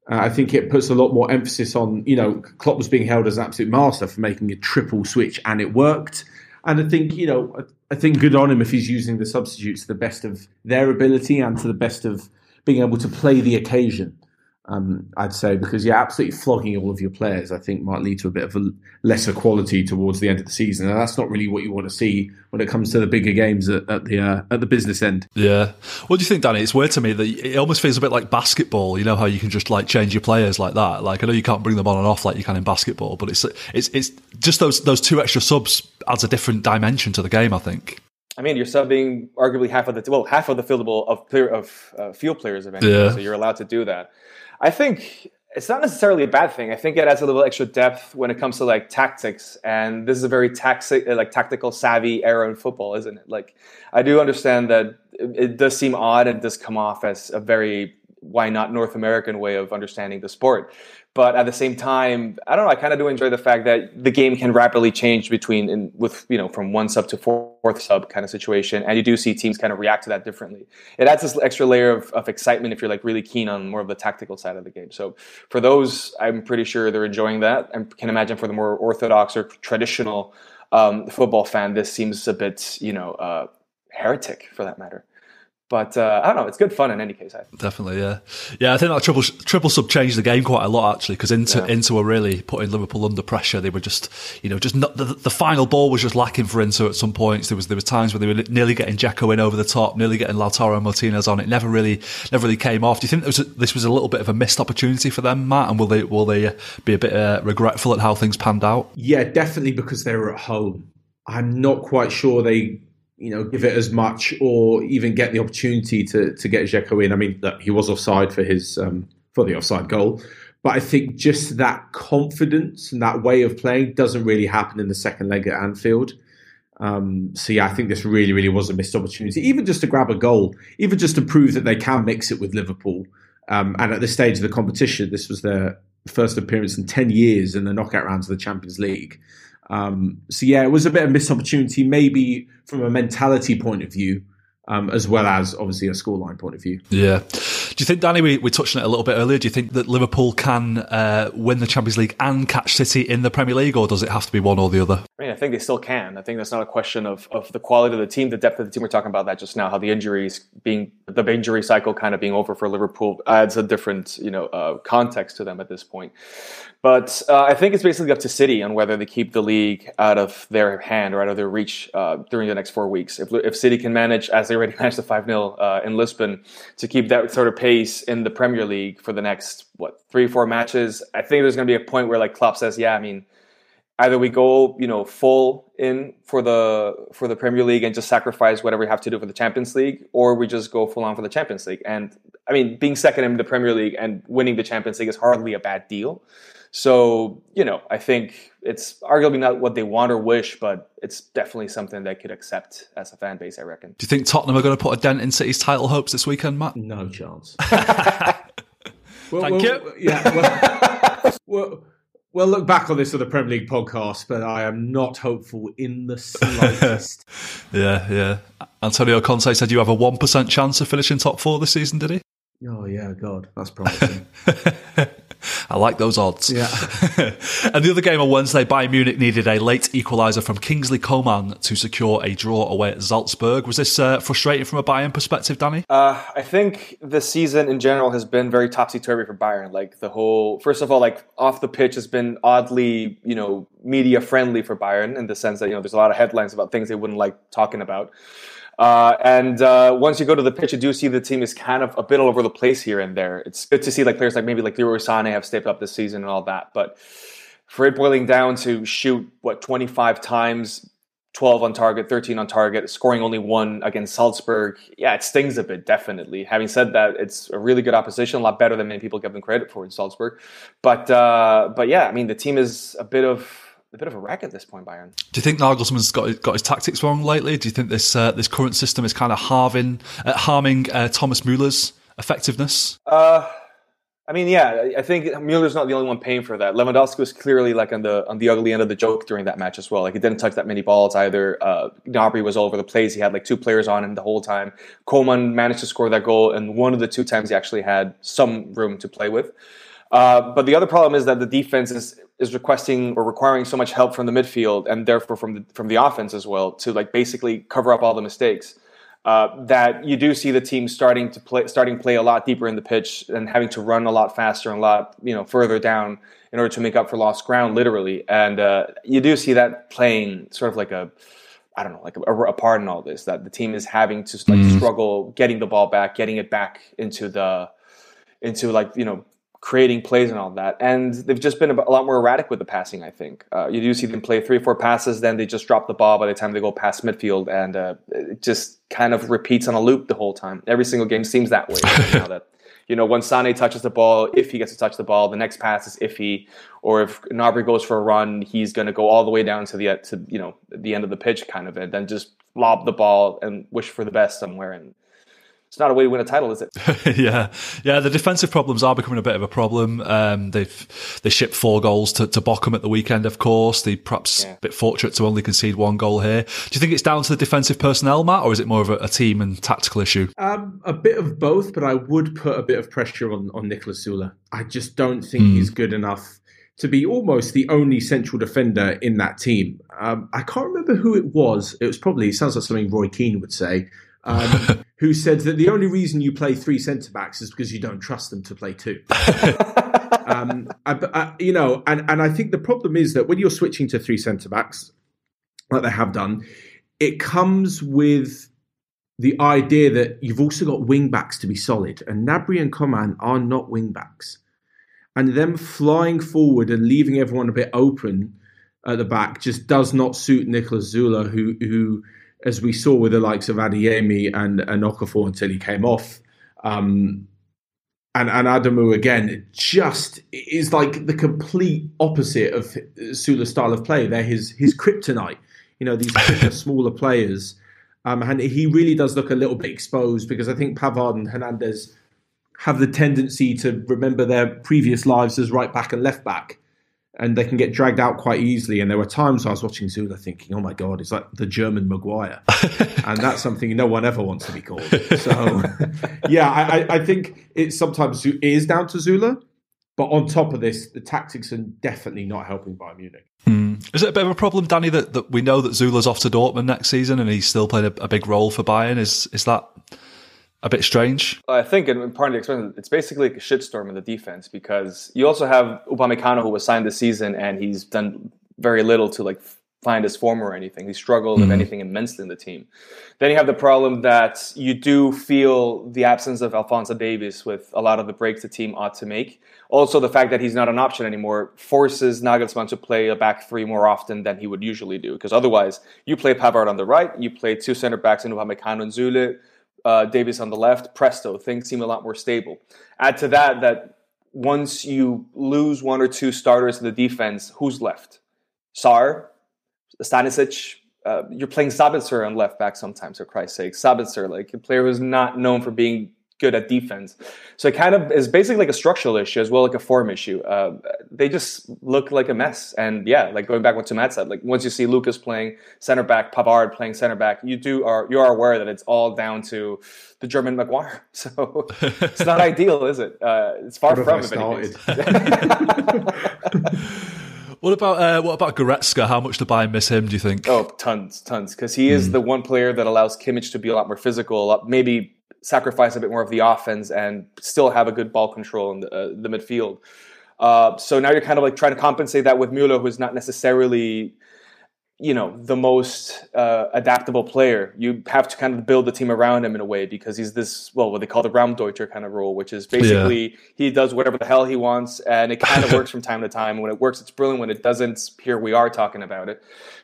Uh, I think it puts a lot more emphasis on, you know, Klopp was being held as an absolute master for making a triple switch, and it worked. And I think, you know, I, think good on him if he's using the substitutes to the best of their ability and to the best of being able to play the occasion. Um, I'd say because you're absolutely flogging all of your players, I think might lead to a bit of a lesser quality towards the end of the season, and that's not really what you want to see when it comes to the bigger games at, at the uh, at the business end. Yeah. What do you think, Danny? It's weird to me that it almost feels a bit like basketball. You know how you can just like change your players like that. Like I know you can't bring them on and off like you can in basketball, but it's it's it's just those those two extra subs adds a different dimension to the game. I think. I mean, you're subbing arguably half of the well, half of the fieldable of player of uh, field players eventually, Yeah. so you're allowed to do that. I think it's not necessarily a bad thing. I think it adds a little extra depth when it comes to like tactics, and this is a very taxi- like tactical savvy era in football, isn't it? Like, I do understand that it, it does seem odd and does come off as a very why not North American way of understanding the sport. But at the same time, I don't know. I kind of do enjoy the fact that the game can rapidly change between in, with you know from one sub to fourth sub kind of situation, and you do see teams kind of react to that differently. It adds this extra layer of, of excitement if you're like really keen on more of the tactical side of the game. So for those, I'm pretty sure they're enjoying that. I can imagine for the more orthodox or traditional um, football fan, this seems a bit you know uh, heretic for that matter. But uh, I don't know. It's good fun in any case. I think. Definitely, yeah, yeah. I think that triple triple sub changed the game quite a lot actually because Inter Yeah. Inter were really putting Liverpool under pressure. They were just, you know, just not, the, the final ball was just lacking for Inter at some points. There was there were times where they were nearly getting Dzeko in over the top, nearly getting Lautaro Martinez on. It never really never really came off. Do you think this was a, this was a little bit of a missed opportunity for them, Matt? And will they will they uh, be a bit uh, regretful at how things panned out? Yeah, definitely because they were at home. I'm not quite sure they, you know, give it as much or even get the opportunity to to get Dzeko in. I mean, look, he was offside for his um, for the offside goal, but I think just that confidence and that way of playing doesn't really happen in the second leg at Anfield. Um, so yeah, I think this really, really was a missed opportunity, even just to grab a goal, even just to prove that they can mix it with Liverpool. Um, and at this stage of the competition, this was their first appearance in ten years in the knockout rounds of the Champions League. Um, so yeah, it was a bit of a missed opportunity, maybe from a mentality point of view, um, as well as obviously a scoreline point of view. Yeah. Do you think, Danny, we, we touched on it a little bit earlier, do you think that Liverpool can uh, win the Champions League and catch City in the Premier League, or does it have to be one or the other? I mean, I think they still can. I think that's not a question of, of the quality of the team, the depth of the team. We're talking about that just now. How the injuries being the injury cycle kind of being over for Liverpool adds a different you know uh, context to them at this point. But uh, I think it's basically up to City on whether they keep the league out of their hand or out of their reach uh, during the next four weeks. If, if City can manage, as they already managed the 5 0 uh, in Lisbon, to keep that sort of pace in the Premier League for the next, what, three, four matches, I think there's going to be a point where, like Klopp says, yeah, I mean, either we go you know full in for the for the Premier League and just sacrifice whatever we have to do for the Champions League, or we just go full on for the Champions League. And I mean, being second in the Premier League and winning the Champions League is hardly a bad deal. So you know, I think it's arguably not what they want or wish, but it's definitely something they could accept as a fan base. I reckon. Do you think Tottenham are going to put a dent in City's title hopes this weekend, Matt? No chance. well, Thank well, you. Yeah. Well, well, we'll look back on this on the Premier League podcast, but I am not hopeful in the slightest. Yeah, yeah. Antonio Conte said you have a 1% chance of finishing top four this season, did he? oh yeah, God, that's promising. I like those odds. Yeah. and the other game on Wednesday, Bayern Munich needed a late equaliser from Kingsley Coman to secure a draw away at Salzburg. Was this uh, frustrating from a Bayern perspective, Danny? Uh, I think the season in general has been very topsy turvy for Bayern. Like the whole, first of all, like off the pitch has been oddly, you know, media friendly for Bayern in the sense that you know there's a lot of headlines about things they wouldn't like talking about. Uh, and uh, once you go to the pitch, you do see the team is kind of a bit all over the place here and there. It's good to see like players like maybe like Leroy Sané have stepped up this season and all that. But for it boiling down to shoot what 25 times, 12 on target, 13 on target, scoring only one against Salzburg, yeah, it stings a bit, definitely. Having said that, it's a really good opposition, a lot better than many people give them credit for in Salzburg. But uh, but yeah, I mean the team is a bit of a bit of a wreck at this point, Bayern. Do you think Nagelsmann's got got his tactics wrong lately? Do you think this uh, this current system is kind of harming uh, harming uh, Thomas Mueller's effectiveness? Uh, I mean, yeah, I think Mueller's not the only one paying for that. Lewandowski was clearly like on the on the ugly end of the joke during that match as well. Like he didn't touch that many balls either. Uh, Gnabry was all over the place. He had like two players on him the whole time. Coman managed to score that goal, and one of the two times he actually had some room to play with. Uh, but the other problem is that the defense is is requesting or requiring so much help from the midfield and therefore from the from the offense as well to like basically cover up all the mistakes. Uh, that you do see the team starting to play starting play a lot deeper in the pitch and having to run a lot faster and a lot you know further down in order to make up for lost ground literally and uh, you do see that playing sort of like a I don't know like a, a part in all this that the team is having to like struggle getting the ball back getting it back into the into like you know creating plays and all that. And they've just been a lot more erratic with the passing, I think. Uh, you do see them play three or four passes, then they just drop the ball by the time they go past midfield, and uh, it just kind of repeats on a loop the whole time. Every single game seems that way. now that You know, when Sane touches the ball, if he gets to touch the ball, the next pass is iffy. Or if Gnabry goes for a run, he's going to go all the way down to the to you know the end of the pitch, kind of, and then just lob the ball and wish for the best somewhere. And it's not a way to win a title, is it? yeah, yeah. The defensive problems are becoming a bit of a problem. Um, they've they shipped four goals to, to Bochum at the weekend. Of course, they perhaps Yeah. a bit fortunate to only concede one goal here. Do you think it's down to the defensive personnel, Matt, or is it more of a, a team and tactical issue? Um, a bit of both, but I would put a bit of pressure on on Niklas Süle. I just don't think he's good enough to be almost the only central defender in that team. Um, I can't remember who it was. It was probably it sounds like something Roy Keane would say. Um, who said that the only reason you play three centre backs is because you don't trust them to play two. um, I, I, you know, and, and I think the problem is that when you're switching to three centre backs, like they have done, it comes with the idea that you've also got wing backs to be solid, and Gnabry and Coman are not wing backs. And them flying forward and leaving everyone a bit open at the back just does not suit Niklas Süle, who, who as we saw with the likes of Adeyemi and, and Okafor until he came off, um, and, and Adamu again, just is like the complete opposite of Süle's style of play. They're his, his kryptonite. You know, these smaller players. Um, and he really does look a little bit exposed because I think Pavard and Hernandez have the tendency to remember their previous lives as right back and left back, and they can get dragged out quite easily. And there were times I was watching Süle thinking, "Oh my god, it's like the German Maguire," and that's something no one ever wants to be called. So, yeah, I, I- think it sometimes is down to Süle, but on top of this, the tactics are definitely not helping Bayern Munich. Hmm. Is it a bit of a problem, Danny, that, that we know that Süle's off to Dortmund next season and he's still playing a, a big role for Bayern? Is is that a bit strange? I think, and part of the explanation, it's basically like a shitstorm in the defense because you also have Upamecano who was signed this season and he's done very little to like find his form or anything. He struggled, if mm-hmm. anything, immensely in the team. Then you have the problem that you do feel the absence of Alphonso Davies with a lot of the breaks the team ought to make. Also, the fact that he's not an option anymore forces Nagelsmann to play a back three more often than he would usually do. Because otherwise, you play Pavard on the right, you play two center backs in Upamecano and Süle, uh, Davies on the left, presto, things seem a lot more stable. Add to that that once you lose one or two starters in the defense, who's left? Sarr, Stanisic, uh, you're playing Sabitzer on left back sometimes, for Christ's sake. Sabitzer, like a player who's not known for being good at defense. So it kind of is basically like a structural issue as well, like a form issue. Uh, they just look like a mess. And yeah, like going back what to Matt said, like once you see Lucas playing center back, Pavard playing center back, you do are you are aware that it's all down to the German Maguire. So it's not ideal, is it? Uh, it's far What from. have I if anything. What about uh, what about Goretzka? How much do Bayern miss him? Do you think? Oh, tons, tons. Because he is the one player that allows Kimmich to be a lot more physical, a lot- maybe sacrifice a bit more of the offense and still have a good ball control in the, uh, the midfield. Uh, so now you're kind of like trying to compensate that with Mueller, who's not necessarily, you know, the most uh, adaptable player. You have to kind of build the team around him in a way because he's this, well, what they call the Raumdeuter kind of role, which is basically he does whatever the hell he wants and it kind of works from time to time. When it works, it's brilliant. When it doesn't, here we are talking about it.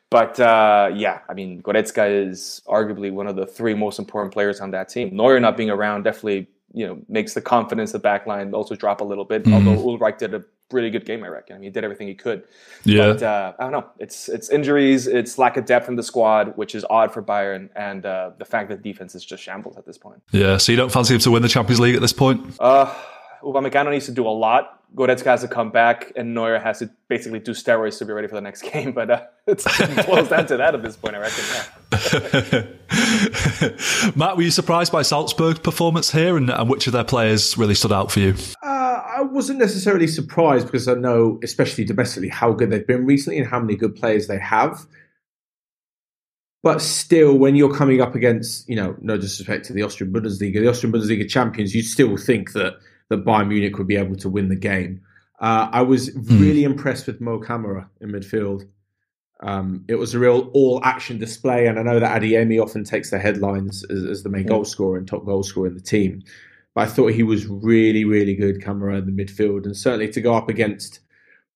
But uh, yeah, I mean, Goretzka is arguably one of the three most important players on that team. Neuer not being around definitely, you know, makes the confidence of the back line also drop a little bit. Although Ulreich did a really good game, I reckon. I mean, he did everything he could. yeah. But uh, I don't know. It's it's injuries, it's lack of depth in the squad, which is odd for Bayern, and uh, the fact that defense is just shambles at this point. yeah. So you don't fancy him to win the Champions League at this point? Uh, Upamecano needs to do a lot. Goretzka has to come back, and Neuer has to basically do steroids to be ready for the next game. But uh, it's, it boils down to that at this point, I reckon. Yeah. Matt, were you surprised by Salzburg's performance here, and, and which of their players really stood out for you? Uh, I wasn't necessarily surprised because I know, especially domestically, how good they've been recently and how many good players they have. But still, when you're coming up against, you know, no disrespect to the Austrian Bundesliga, the Austrian Bundesliga champions, you still think that that Bayern Munich would be able to win the game. Uh, I was really impressed with Mo Camara in midfield. Um, it was a real all-action display, and I know that Adeyemi often takes the headlines as, as the main goal scorer and top goal scorer in the team. But I thought he was really, really good, Camara in the midfield, and certainly to go up against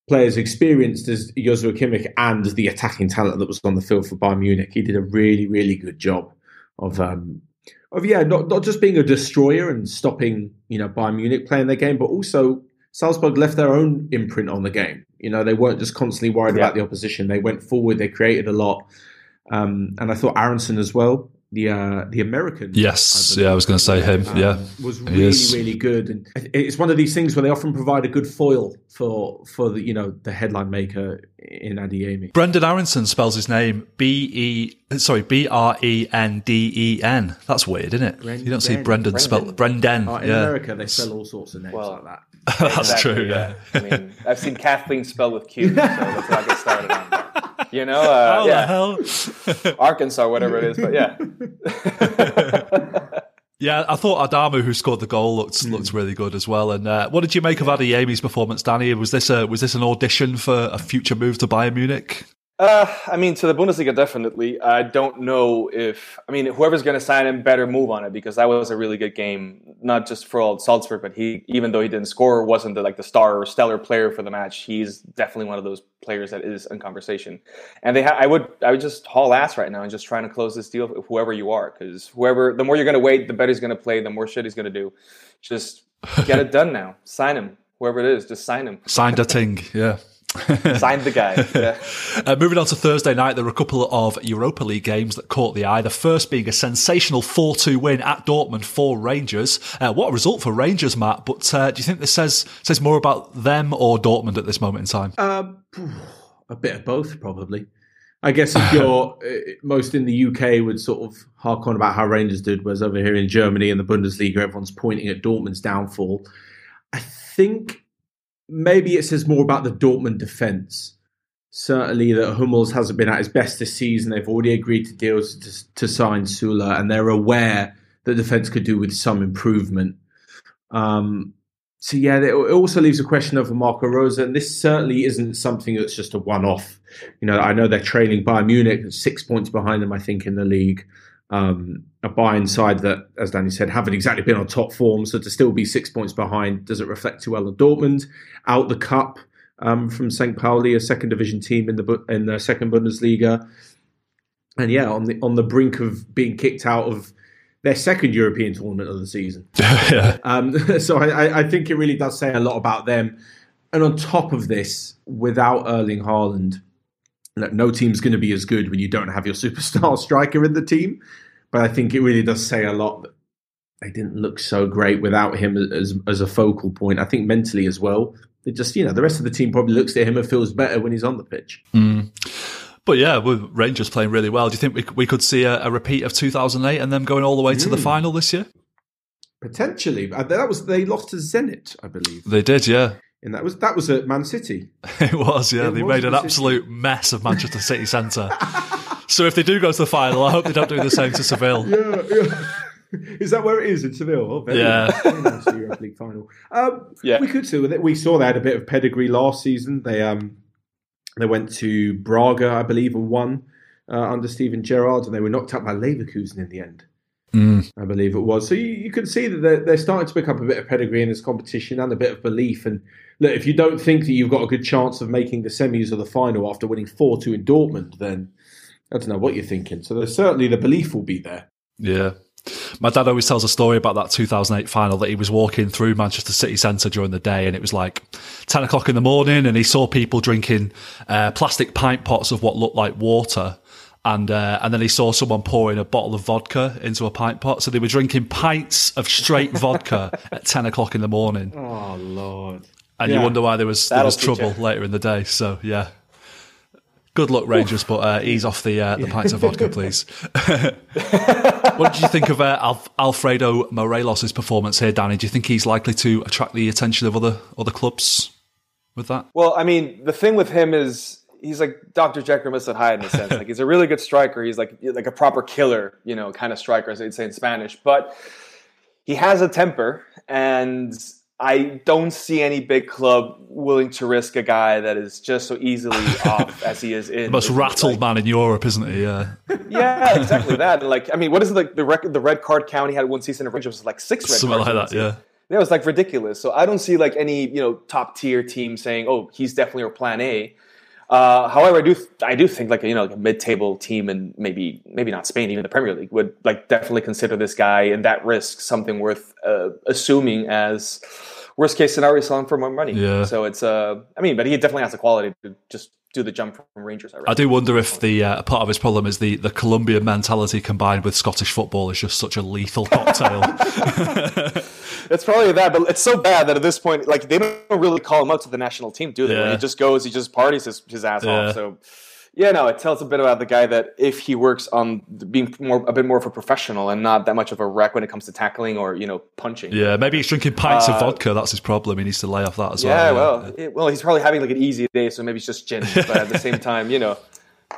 players experienced as Joshua Kimmich and the attacking talent that was on the field for Bayern Munich, he did a really, really good job of um, of yeah, not not just being a destroyer and stopping you know Bayern Munich playing their game, but also Salzburg left their own imprint on the game. You know, they weren't just constantly worried Yeah. about the opposition. They went forward. They created a lot, um, and I thought Aaronson as well, the uh, the American. Yes, believe, yeah, I was going to say him. um, yeah, was really really good, and it's one of these things where they often provide a good foil for for the you know the headline maker in Adeyemi. Brenden Aaronson spells his name B E sorry B R E N D E N. That's weird, isn't it? you don't see Brendan. Brendan spelled Brendan. Uh, in yeah, America, they spell all sorts of names Well, like that. that's Exactly, true. Yeah. I mean, I've seen Kathleen spelled with Q, so that's what I get started on. You know, uh, yeah, hell? Arkansas, whatever it is, but yeah. Yeah, I thought Adamu, who scored the goal, looked Hmm. looked really good as well. And uh, what did you make of Adeyemi's performance, Danny? Was this a was this an audition for a future move to Bayern Munich? Uh, I mean, to the Bundesliga, definitely. I don't know if I mean whoever's going to sign him better move on it because that was a really good game, not just for all Salzburg, but he even though he didn't score, wasn't the, like the star or stellar player for the match. He's definitely one of those players that is in conversation. And they, ha- I would, I would just haul ass right now and just trying to close this deal, whoever you are, because whoever, the more you're going to wait, the better he's going to play, the more shit he's going to do. Just get it done now. Sign him, whoever it is, just sign him. Signed a ting, yeah. Sign the guy. Yeah. Uh, moving on to Thursday night, there were a couple of Europa League games that caught the eye. The first being a sensational 4 2 win at Dortmund for Rangers. Uh, what a result for Rangers, Matt. But uh, do you think this says says more about them or Dortmund at this moment in time? Um, a bit of both, probably. I guess if you're uh, most in the UK would sort of hark on about how Rangers did, whereas over here in Germany and the Bundesliga, everyone's pointing at Dortmund's downfall. I think maybe it says more about the Dortmund defence. Certainly, that Hummels hasn't been at his best this season. They've already agreed to deals to, to sign Süle, and they're aware that defence could do with some improvement. Um, so yeah, it also leaves a question over Marco Rose, and this certainly isn't something that's just a one-off. You know, I know they're trailing Bayern Munich, six points behind them, I think, in the league. Um, a Bayern side that, as Danny said, haven't exactly been on top form, so to still be six points behind doesn't reflect too well on Dortmund. Out the cup um, from St. Pauli, a second division team in the in the second Bundesliga, and yeah, on the on the brink of being kicked out of their second European tournament of the season. yeah. Um, so I, I- think it really does say a lot about them. And on top of this, without Erling Haaland, no team's going to be as good when you don't have your superstar striker in the team. But I think it really does say a lot that they didn't look so great without him as as a focal point. I think mentally as well. They just, you know, the rest of the team probably looks at him and feels better when he's on the pitch. But yeah, with Rangers playing really well, do you think we, we could see a, a repeat of 2008 and them going all the way to the final this year? Potentially, Uh, that was they lost to Zenit, I believe, They did, yeah. And that was that was at Man City. It was, yeah. It they was made an the City. absolute mess of Manchester City Centre. so if they do go to the final, I hope they don't do the same to Seville. Yeah, yeah. Is that where it is in Seville? Oh, very Yeah. nice. Very nice Europa League final. Um, Yeah. we could see. We saw they had a bit of pedigree last season. They um, they went to Braga, I believe, and won uh, under Steven Gerrard, and they were knocked out by Leverkusen in the end. I believe it was. So you, you can see that they're, they're starting to pick up a bit of pedigree in this competition and a bit of belief. And look, if you don't think that you've got a good chance of making the semis or the final after winning 4 2 in Dortmund, then I don't know what you're thinking. So there's certainly the belief will be there. Yeah. My dad always tells a story about that 2008 final that he was walking through Manchester City Centre during the day and it was like 10 o'clock in the morning and he saw people drinking uh, plastic pint pots of what looked like water. And uh, and then he saw someone pouring a bottle of vodka into a pint pot. So they were drinking pints of straight vodka at 10 o'clock in the morning. Oh, Lord. And you wonder why there was there That'll was trouble you. later in the day. So yeah, good luck Rangers, but uh, ease off the uh, the pints of vodka, please. what did you think of uh, Alf- Alfredo Morelos' performance here, Danny? Do you think he's likely to attract the attention of other other clubs with that? Well, I mean, the thing with him is he's like Dr. Jekyll and Mr. Hyde in a sense. like he's a really good striker. He's like like a proper killer, you know, kind of striker, as they'd say in Spanish. But he has a temper, and I don't see any big club willing to risk a guy that is just so easily off as he is in. The most Like, rattled man in Europe, isn't he? Yeah, Yeah, exactly that. And like, I mean, what is it like the record? The red card count he had one season of Rangers was like six red cards. something cards. like that. Yeah. That was like ridiculous. So I don't see like any you know top tier team saying, "Oh, he's definitely our plan A." Uh, however, I do I do think like you know like a mid-table team and maybe maybe not Spain, even the Premier League would like definitely consider this guy and that risk something worth uh, assuming as worst case scenario selling for more money. Yeah. So it's uh, I mean, but he definitely has the quality to just do the jump from Rangers. I, I do wonder if the uh, part of his problem is the, the Colombian mentality combined with Scottish football is just such a lethal cocktail. It's probably that, but it's so bad that at this point, like they don't really call him up to the national team, do they? When he just goes, he just parties his, his ass Yeah. off. So, yeah, no, it tells a bit about the guy that if he works on being more a bit more of a professional and not that much of a wreck when it comes to tackling or you know punching. yeah, maybe he's drinking pints of vodka. That's his problem. He needs to lay off that as Uh, Yeah, well. well, it- well, he's probably having like an easy day, so maybe it's just gin. But at the same time, you know,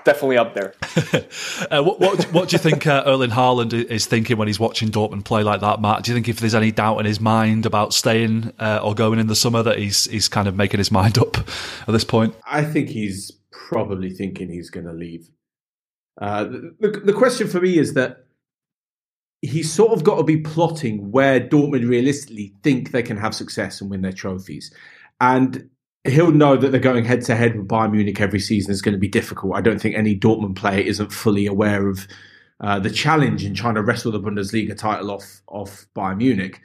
definitely up there. Uh, what, what, what do you think uh, Erling Haaland is thinking when he's watching Dortmund play like that, Matt? Do you think if there's any doubt in his mind about staying uh, or going in the summer, that he's he's kind of making his mind up at this point? I think he's probably thinking he's going to leave. Uh, the, the, question for me is that he's sort of got to be plotting where Dortmund realistically think they can have success and win their trophies. And he'll know that they're going head to head with Bayern Munich every season is going to be difficult. I don't think any Dortmund player isn't fully aware of uh, the challenge in trying to wrestle the Bundesliga title off off Bayern Munich.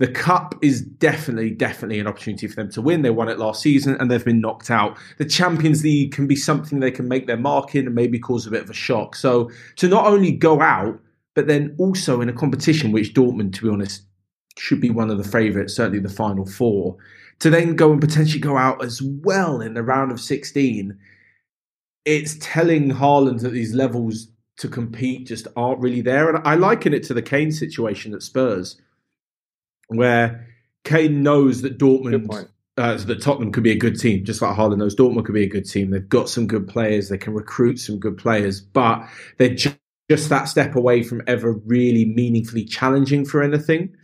The cup is definitely, definitely an opportunity for them to win. They won it last season and they've been knocked out. The Champions League can be something they can make their mark in and maybe cause a bit of a shock. So to not only go out, but then also in a competition which Dortmund, to be honest, should be one of the favourites, certainly the final four, to then go and potentially go out as well in the round of 16, it's telling Haaland that these levels to compete just aren't really there. And I liken it to the Kane situation at Spurs, where Kane knows that Dortmund, uh, that Tottenham could be a good team, just like Haaland knows Dortmund could be a good team. They've got some good players, they can recruit some good players, but they're ju- just that step away from ever really meaningfully challenging for anything.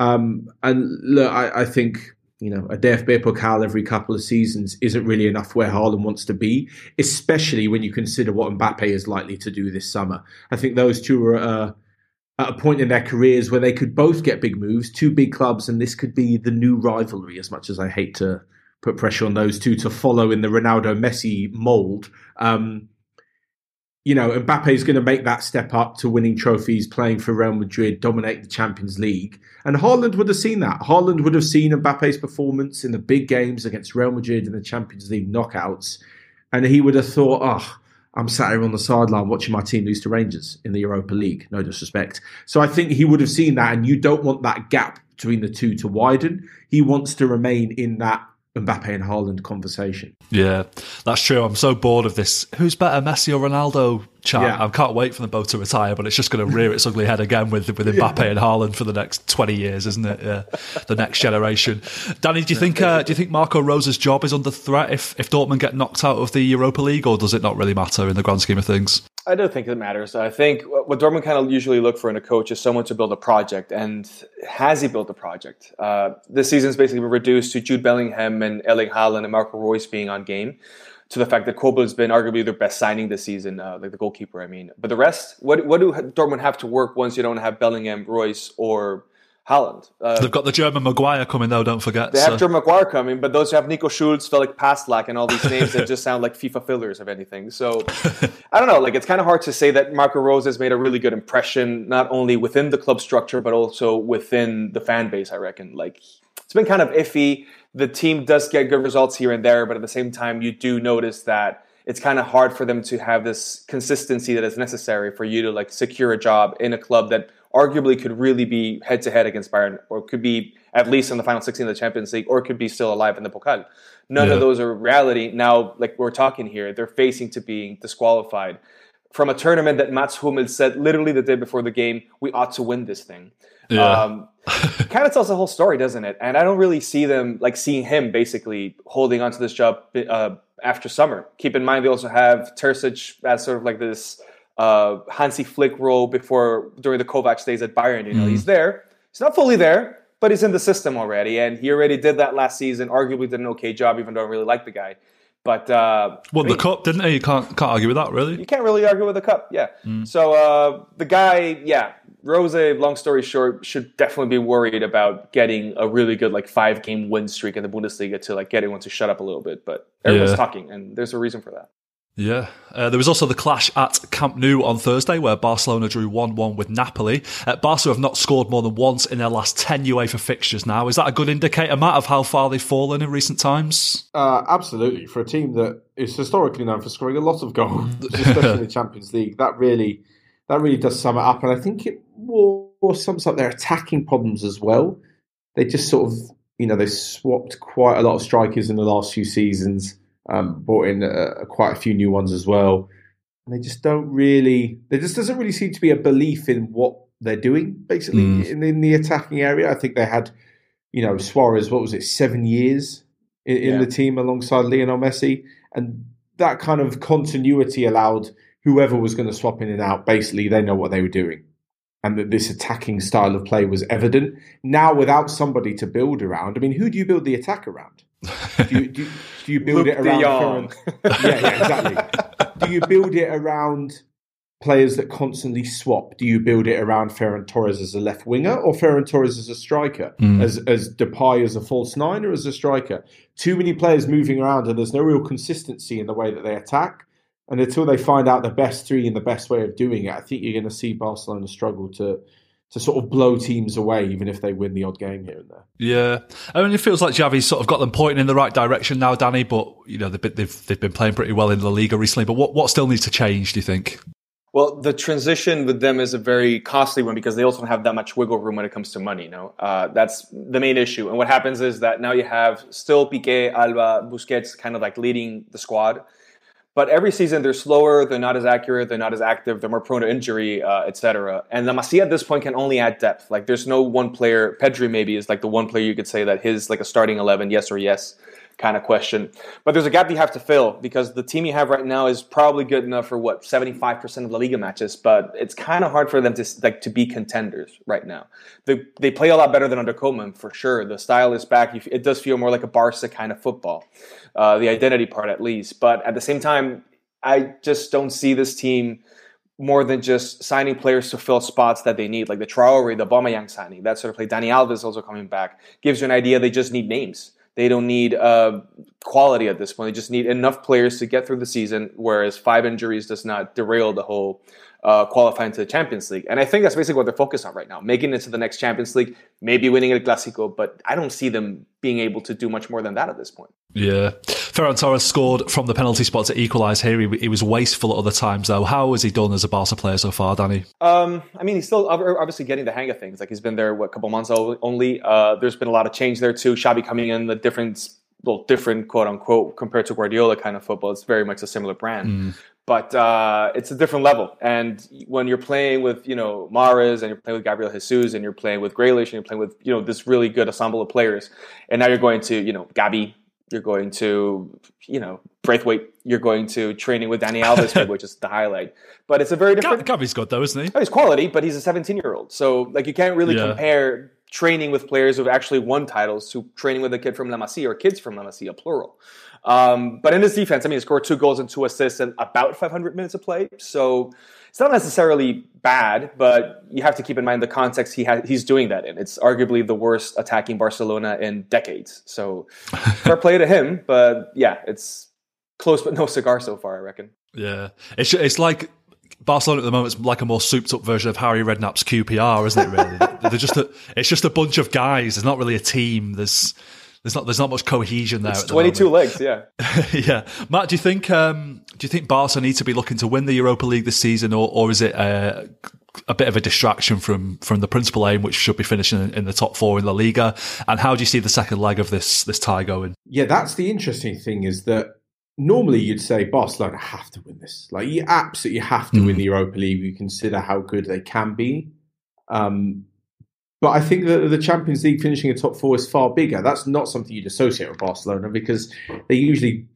Um, and look, I, I think you know a DFB Pokal every couple of seasons isn't really enough where Haaland wants to be, especially when you consider what Mbappe is likely to do this summer. I think those two are uh, at a point in their careers where they could both get big moves, two big clubs, and this could be the new rivalry. As much as I hate to put pressure on those two to follow in the Ronaldo Messi mold. Um, you know, Mbappe is going to make that step up to winning trophies, playing for Real Madrid, dominate the Champions League. And Haaland would have seen that. Haaland would have seen Mbappe's performance in the big games against Real Madrid in the Champions League knockouts. And he would have thought, oh, I'm sat here on the sideline watching my team lose to Rangers in the Europa League. No disrespect. So I think he would have seen that. And you don't want that gap between the two to widen. He wants to remain in that Mbappe and Haaland conversation. Yeah, that's true. I'm so bored of this. Who's better, Messi or Ronaldo? Chat. Yeah. I can't wait for them both to retire, but it's just going to rear its ugly head again with with Mbappe and Haaland for the next 20 years, isn't it? Yeah, the next generation. Danny, do you think uh, do you think Marco Rose's job is under threat if if Dortmund get knocked out of the Europa League, or does it not really matter in the grand scheme of things? I don't think it matters. I think what Dortmund kind of usually look for in a coach is someone to build a project. And has he built a project? Uh, this season's basically been reduced to Jude Bellingham and Erling Haaland and Marco Reus being on game. To the fact that Kobel's been arguably their best signing this season, uh, like the goalkeeper, I mean. But the rest, what what do Dortmund have to work once you don't have Bellingham, Royce, or Haaland? Uh, They've got the German Maguire coming though. Don't forget. they have so- Joe Maguire coming, but those who have Nico Schulz, Felix Passlack, and all these names that just sound like FIFA fillers of anything. So I don't know. Like it's kind of hard to say that Marco Rose has made a really good impression, not only within the club structure but also within the fan base. I reckon. Like it's been kind of iffy. The team does get good results here and there, but at the same time, you do notice that it's kind of hard for them to have this consistency that is necessary for you to like secure a job in a club that arguably could really be head to head against Bayern, or could be at least in the final 16 of the Champions League, or could be still alive in the Pokal. None Yeah. of those are reality. Now, like we're talking here, they're facing to being disqualified from a tournament that Mats Hummels said literally the day before the game, we ought to win this thing. Yeah. Um, kind of tells the whole story, doesn't it? And I don't really see them like seeing him basically holding onto this job uh, after summer. Keep in mind they also have Terzic as sort of like this uh, Hansi Flick role before during the Kovac days at Bayern. You know, he's there. He's not fully there, but he's in the system already, and he already did that last season. Arguably did an okay job, even though I really like the guy. But uh, Won I the cup, didn't he? You can't can't argue with that, really. you can't really argue with the cup. Yeah. So uh, the guy, yeah, Rose, long story short, should definitely be worried about getting a really good like five game win streak in the Bundesliga to like get everyone to shut up a little bit. But everyone's Yeah. talking, and there's a reason for that. Yeah. Uh, there was also the clash at Camp Nou on Thursday where Barcelona drew 1 1 with Napoli. Uh, Barca have not scored more than once in their last 10 UEFA fixtures now. Is that a good indicator, Matt, of how far they've fallen in recent times? Uh, absolutely. For a team that is historically known for scoring a lot of goals, especially in the Champions League, that really that really does sum it up. And I think it more sums up their attacking problems as well. They just sort of, you know, they swapped quite a lot of strikers in the last few seasons, um, brought in uh, quite a few new ones as well. And they just don't really, there just doesn't really seem to be a belief in what they're doing, basically, Mm. in, in the attacking area. I think they had, you know, Suarez, what was it, seven years in, in Yeah. the team alongside Lionel Messi, and that kind of continuity allowed whoever was going to swap in and out. Basically, they know what they were doing, and that this attacking style of play was evident. Now, without somebody to build around, I mean, who do you build the attack around? Do you, do, do you build Luke it around? de Jong. Ferran- yeah, yeah, exactly. do you build it around players that constantly swap? Do you build it around Ferran Torres as a left winger or Ferran Torres as a striker? Mm. As as Depay as a false nine or as a striker? Too many players moving around and there's no real consistency in the way that they attack. And until they find out the best three and the best way of doing it, I think you're going to see Barcelona struggle to to sort of blow teams away, even if they win the odd game here and there. Yeah, I mean, it feels like Xavi's sort of got them pointing in the right direction now, Danny. But you know, they've been, they've they've been playing pretty well in the Liga recently. But what what still needs to change? Do you think? Well, the transition with them is a very costly one because they also don't have that much wiggle room when it comes to money. You know, uh, that's the main issue. And what happens is that now you have still Piqué, Alba, Busquets, kind of like leading the squad. But every season they're slower, they're not as accurate, they're not as active, they're more prone to injury, uh, etc. And La Masia at this point can only add depth. Like there's no one player. Pedri maybe is like the one player you could say that his like a starting eleven, yes or yes kind of question. But there's a gap you have to fill because the team you have right now is probably good enough for what 75% of La Liga matches, but it's kind of hard for them to like to be contenders right now. They they play a lot better than under Koeman for sure. The style is back. It does feel more like a Barca kind of football, uh, the identity part at least. But at the same time, I just don't see this team more than just signing players to fill spots that they need, like the Traore, the Aubameyang signing, that sort of play. Dani Alves also coming back gives you an idea. They just need names. They don't need uh, quality at this point. They just need enough players to get through the season. Whereas five injuries does not derail the whole uh, qualifying to the Champions League. And I think that's basically what they're focused on right now, making it to the next Champions League, maybe winning a Clásico. But I don't see them being able to do much more than that at this point. Yeah, Ferran Torres scored from the penalty spot to equalise here. He, he was wasteful at other times, though. How has he done as a Barca player so far, Danny? Um, I mean, he's still obviously getting the hang of things. Like he's been there what a couple months only. Uh, there's been a lot of change there too. Xavi coming in, the different, well, different quote unquote compared to Guardiola kind of football. It's very much a similar brand, but uh, it's a different level. And when you're playing with you know Mahrez and you're playing with Gabriel Jesus and you're playing with Grealish and you're playing with you know this really good ensemble of players, and now you're going to you know Gavi. You're going to, you know, Braithwaite. You're going to training with Dani Alves, which is the highlight. But it's a very different. Gavi's good, though, isn't he? Oh, he's quality, but he's a 17 year old. So like you can't really Yeah. compare training with players who've actually won titles to training with a kid from La Masia or kids from La Masia, plural. Um, but in his defense, I mean, he scored two goals and two assists in about 500 minutes of play. So it's not necessarily bad, but you have to keep in mind the context he ha- he's doing that in. It's arguably the worst attacking Barcelona in decades. So fair play to him, but yeah, it's close but no cigar so far, I reckon. Yeah, it's it's like Barcelona at the moment. is like a more souped up version of Harry Redknapp's QPR, isn't it? Really, they're just a, it's just a bunch of guys. There's not really a team. There's there's not there's not much cohesion there. It's at the 22 moment. legs, yeah. yeah, Matt, do you think um, do you think Barca need to be looking to win the Europa League this season, or or is it uh, a bit of a distraction from from the principal aim, which should be finishing in, in the top four in La Liga? And how do you see the second leg of this this tie going? Yeah, that's the interesting thing is that normally you'd say Barcelona have to win this. Like you absolutely have to win Mm. the Europa League. You consider how good they can be. Um, but I think that the Champions League finishing a top four is far bigger. That's not something you'd associate with Barcelona because they're usually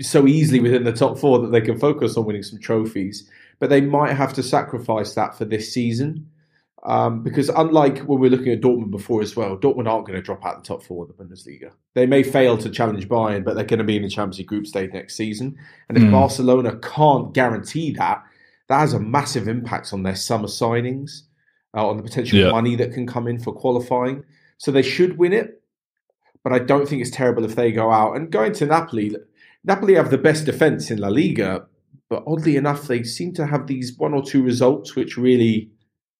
so easily within the top four that they can focus on winning some trophies. But they might have to sacrifice that for this season. Um, because unlike when we are looking at Dortmund before as well, Dortmund aren't going to drop out the top four of the Bundesliga. They may fail to challenge Bayern, but they're going to be in the Champions League group stage next season. And if Mm. Barcelona can't guarantee that, that has a massive impact on their summer signings. uh, on the potential Yeah. money that can come in for qualifying. So they should win it, but I don't think it's terrible if they go out and going to Napoli. Napoli have the best defense in La Liga, but oddly enough, they seem to have these one or two results which really,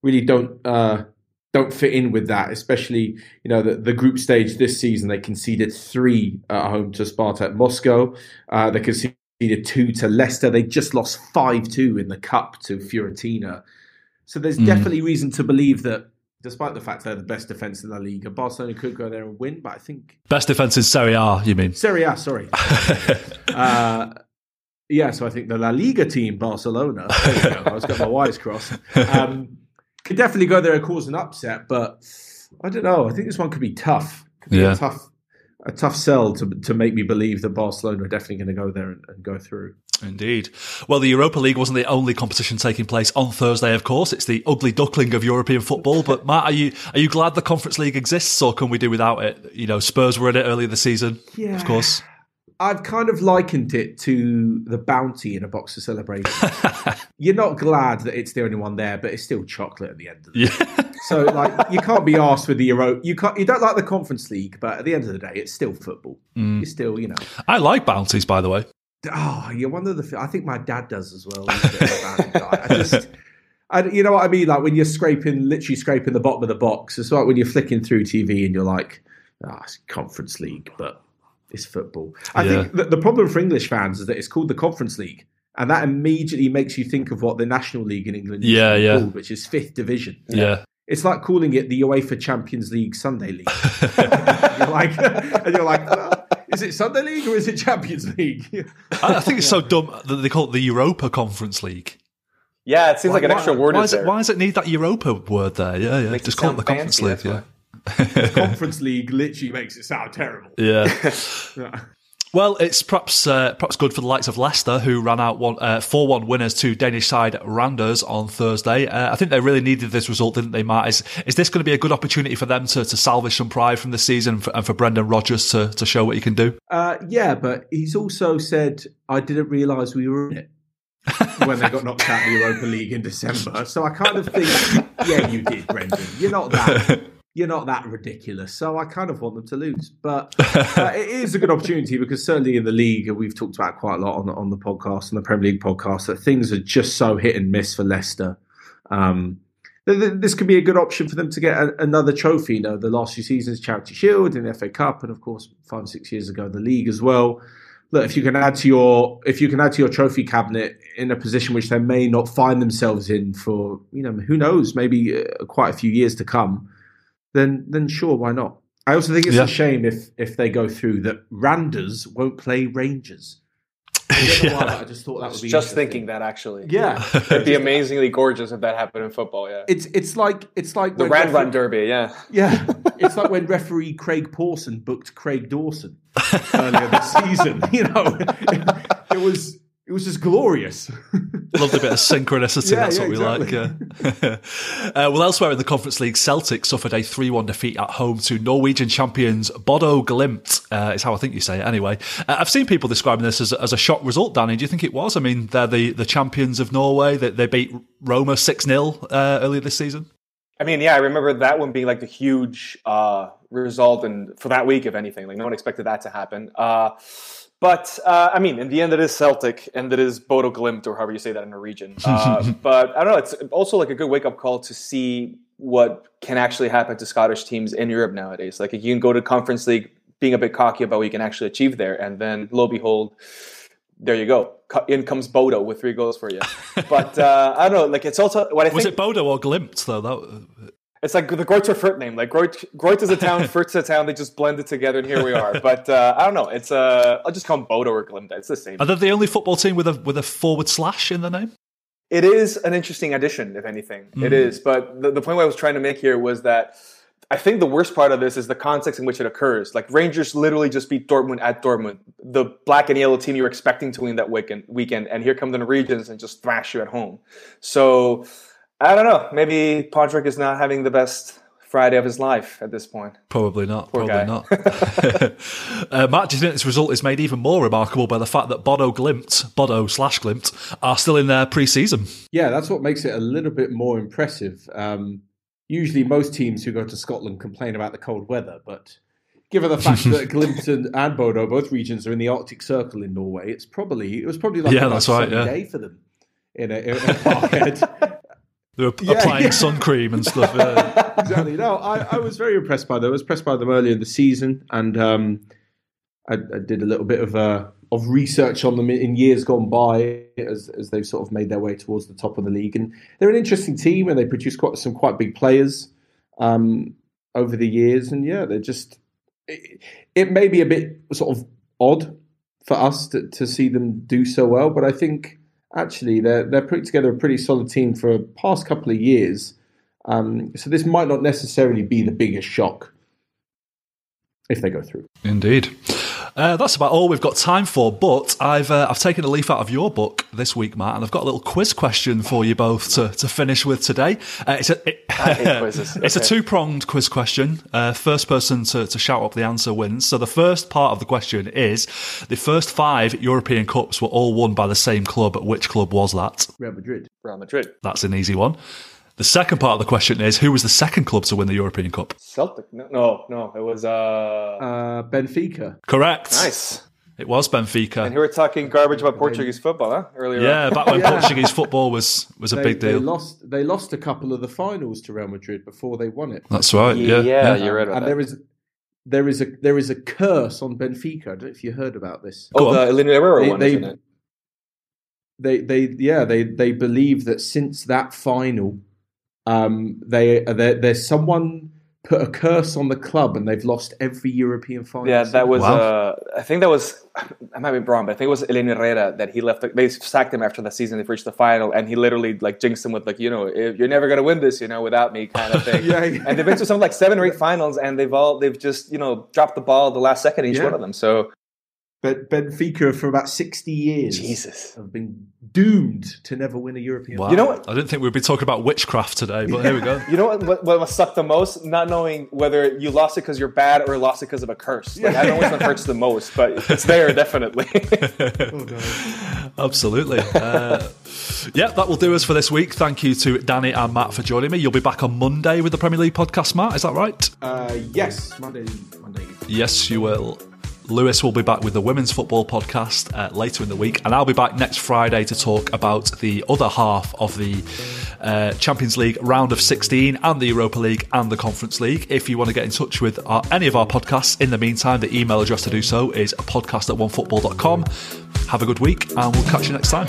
really don't uh, don't fit in with that. Especially, you know, the, the group stage this season, they conceded three at home to Spartak Moscow. Uh, they conceded two to Leicester. They just lost five two in the cup to Fiorentina. So there's Mm. definitely reason to believe that. Despite the fact they're the best defense in La Liga, Barcelona could go there and win. But I think Best defense in Serie A, you mean? Serie A, sorry. uh, yeah, so I think the La Liga team, Barcelona, there you go, I was got my wires crossed, um, could definitely go there and cause an upset, but I don't know. I think this one could be tough. Could be Yeah. a tough, a tough sell to to make me believe that Barcelona are definitely going to go there and, and go through. Indeed. Well, the Europa League wasn't the only competition taking place on Thursday, of course. It's the ugly duckling of European football. But Matt, are you are you glad the Conference League exists, or can we do without it? You know, Spurs were in it earlier this season, Yeah. of course. I've kind of likened it to the bounty in a box of celebration. You're not glad that it's the only one there, but it's still chocolate at the end of the day. Yeah, So like you can't be asked with the Euro. You can't. You don't like the Conference League, but at the end of the day, it's still football. Mm. It's still you know. I like bounties, by the way. Oh, you're one of the. I think my dad does as well. He's a bit of a bounty guy. I just. I, you know what I mean? Like when you're scraping, literally scraping the bottom of the box. It's like when you're flicking through TV and you're like, ah, it's Conference League, but it's football. I Yeah. think the, the problem for English fans is that it's called the Conference League, and that immediately makes you think of what the National League in England used to Yeah, be yeah. called, which is fifth division. Yeah. It's like calling it the UEFA Champions League Sunday League. you're like, and you're like, well, is it Sunday League or is it Champions League? I, I think it's so dumb that they call it the Europa Conference League. Yeah, it seems Why- like an why- extra word Why, is does it, why does it need that Europa word there? Yeah, yeah. Just call it sound the Conference League. Yeah. Conference League literally makes it sound terrible. Yeah. Yeah. Well, it's perhaps uh, perhaps good for the likes of Leicester, who ran out one uh, four one winners to Danish side Randers on Thursday. Uh, I think they really needed this result, didn't they, Matt? Is is this going to be a good opportunity for them to, to salvage some pride from the season and for, and for Brendan Rodgers to, to show what he can do? Uh, yeah, but he's also said, I didn't realise we were in it when they got knocked out of the Europa League in December. So I kind of think, yeah, you did, Brendan. You're not that. You're not that ridiculous, so I kind of want them to lose. But uh, it is a good opportunity because certainly in the league, we've talked about quite a lot on the, on the podcast, and the Premier League podcast, that things are just so hit and miss for Leicester. Um, th- th- this could be a good option for them to get a, another trophy. You know, the last few seasons, Charity Shield and the FA Cup, and of course, five six years ago, the league as well. Look, if you can add to your if you can add to your trophy cabinet in a position which they may not find themselves in for you know who knows maybe uh, quite a few years to come, then then sure why not? I also think it's Yeah. a shame if if they go through that Randers won't play Rangers. I don't why, I just thought that would be Just thinking that actually. Yeah, It'd be amazingly gorgeous if that happened in football, yeah. it's it's like it's like The when Rand Run Derby, yeah. Yeah, it's like when referee Craig Pawson booked Craig Dawson earlier this season. You know, it, was it was just glorious. Loved a bit of synchronicity. Yeah, that's yeah, what we like. Yeah. uh, well, elsewhere in the Conference League, Celtic suffered a 3 1 defeat at home to Norwegian champions Bodo Glimt, uh, is how I think you say it anyway. Uh, I've seen people describing this as, as a shock result, Danny. Do you think it was? I mean, they're the, the champions of Norway. They, they beat Roma 6 0 uh, earlier this season. I mean, yeah, I remember that one being like the huge uh, result, and for that week, if anything, like no one expected that to happen. But uh, I mean, in the end, it is Celtic, and it is Bodo Glimt, or however you say that in Norwegian. Uh, but I don't know. It's also like a good wake up call to see what can actually happen to Scottish teams in Europe nowadays. Like you can go to Conference League being a bit cocky about what you can actually achieve there, and then lo and behold, there you go. In comes Bodo with three goals for you. But uh, I don't know. Like it's also what I Was think. it Bodo or Glimt, though? That, It's like the Greuther Fürth name. Like Greut, Greut is a town, Furt's a town. They just blended together, and here we are. But uh, I don't know. It's uh, I'll just call them Bodo or Glimta. It's the same. are they the only football team with a with a forward slash in the name? It is an interesting addition, if anything. It is. But the, the point I was trying to make here was that I think the worst part of this is the context in which it occurs. Like Rangers literally just beat Dortmund at Dortmund, the black and yellow team you were expecting to win that weekend. Weekend, and here come the Norwegians and just thrash you at home. So I don't know. Maybe Podrick is not having the best Friday of his life at this point. Probably not. probably guy. not. uh, Matt, do you think this result is made even more remarkable by the fact that Bodo Glimt, Bodo slash Glimt, are still in their pre-season? yeah, that's what makes it a little bit more impressive. Um, usually most teams who go to Scotland complain about the cold weather, but given the fact that Glimpton and Bodo, both regions, are in the Arctic Circle in Norway, it's probably it was probably like Yeah, a that's right, yeah. day for them in a, in a Parkhead. They were Yeah, applying yeah. sun cream and stuff. Yeah. exactly. No, I, I was very impressed by them. I was impressed by them earlier in the season, and um, I, I did a little bit of uh, of research on them in years gone by as as they've sort of made their way towards the top of the league. And they're an interesting team, and they produce quite some quite big players um, over the years. And yeah, they're just it, it may be a bit sort of odd for us to, to see them do so well, but I think actually they're they're putting together a pretty solid team for the past couple of years. Um, so this might not necessarily be the biggest shock if they go through. Indeed. Uh, that's about all we've got time for. But I've uh, I've taken a leaf out of your book this week, Matt, and I've got a little quiz question for you both to, to finish with today. Uh, it's a it- I hate quizzes. it's a two pronged quiz question. Uh, first person to, to shout up the answer wins. So the first part of the question is the first five European Cups were all won by the same club. Which club was that? Real Madrid. Real Madrid. That's an easy one. The second part of the question is who was the second club to win the European Cup? Celtic. No, no, no. It was uh, Uh, Benfica. Correct. nice. It was Benfica. And here we're talking garbage about Portuguese football, huh? Earlier. on. Yeah, back when Yeah. Portuguese football was was a They, big they deal. lost. They lost a couple of the finals to Real Madrid before they won it. That's right. Yeah, Yeah, you're right about and that. there is there is a there is a curse on Benfica. I don't know if you heard about this. Go oh, on. the Elena Herrera They- one, they- isn't it? They they yeah they they believe that since that final, um, they there, there's someone put a curse on the club and they've lost every European final. Yeah, that was. Wow. Uh, I think that was. I might be wrong, but I think it was Elena Herrera that he left. They sacked him after the season. They've reached the final, and he literally like jinxed him with like, you know, you're never gonna win this, you know, without me, kind of thing. Yeah, yeah. And they've been to some like seven or eight finals, and they've all they've just you know dropped the ball the last second each Yeah. one of them. So But Benfica for about sixty years Jesus. have been doomed to never win a European. Wow. You know what? I didn't think we'd be talking about witchcraft today, but here we go. You know what, what? What must suck the most? Not knowing whether you lost it because you're bad or lost it because of a curse. Like, I don't know which one hurts the most, but it's there definitely. Absolutely. Uh, yeah, that will do us for this week. Thank you to Danny and Matt for joining me. You'll be back on Monday with the Premier League podcast, Matt. Is that right? Uh, yes, Monday. Monday. Yes, you will. Lewis will be back with the women's football podcast uh, later in the week, and I'll be back next Friday to talk about the other half of the uh, Champions League round of 16 and the Europa League and the Conference League. If you want to get in touch with our, any of our podcasts, in the meantime, the email address to do so is podcast at onefootball.com. Have a good week, and we'll catch you next time.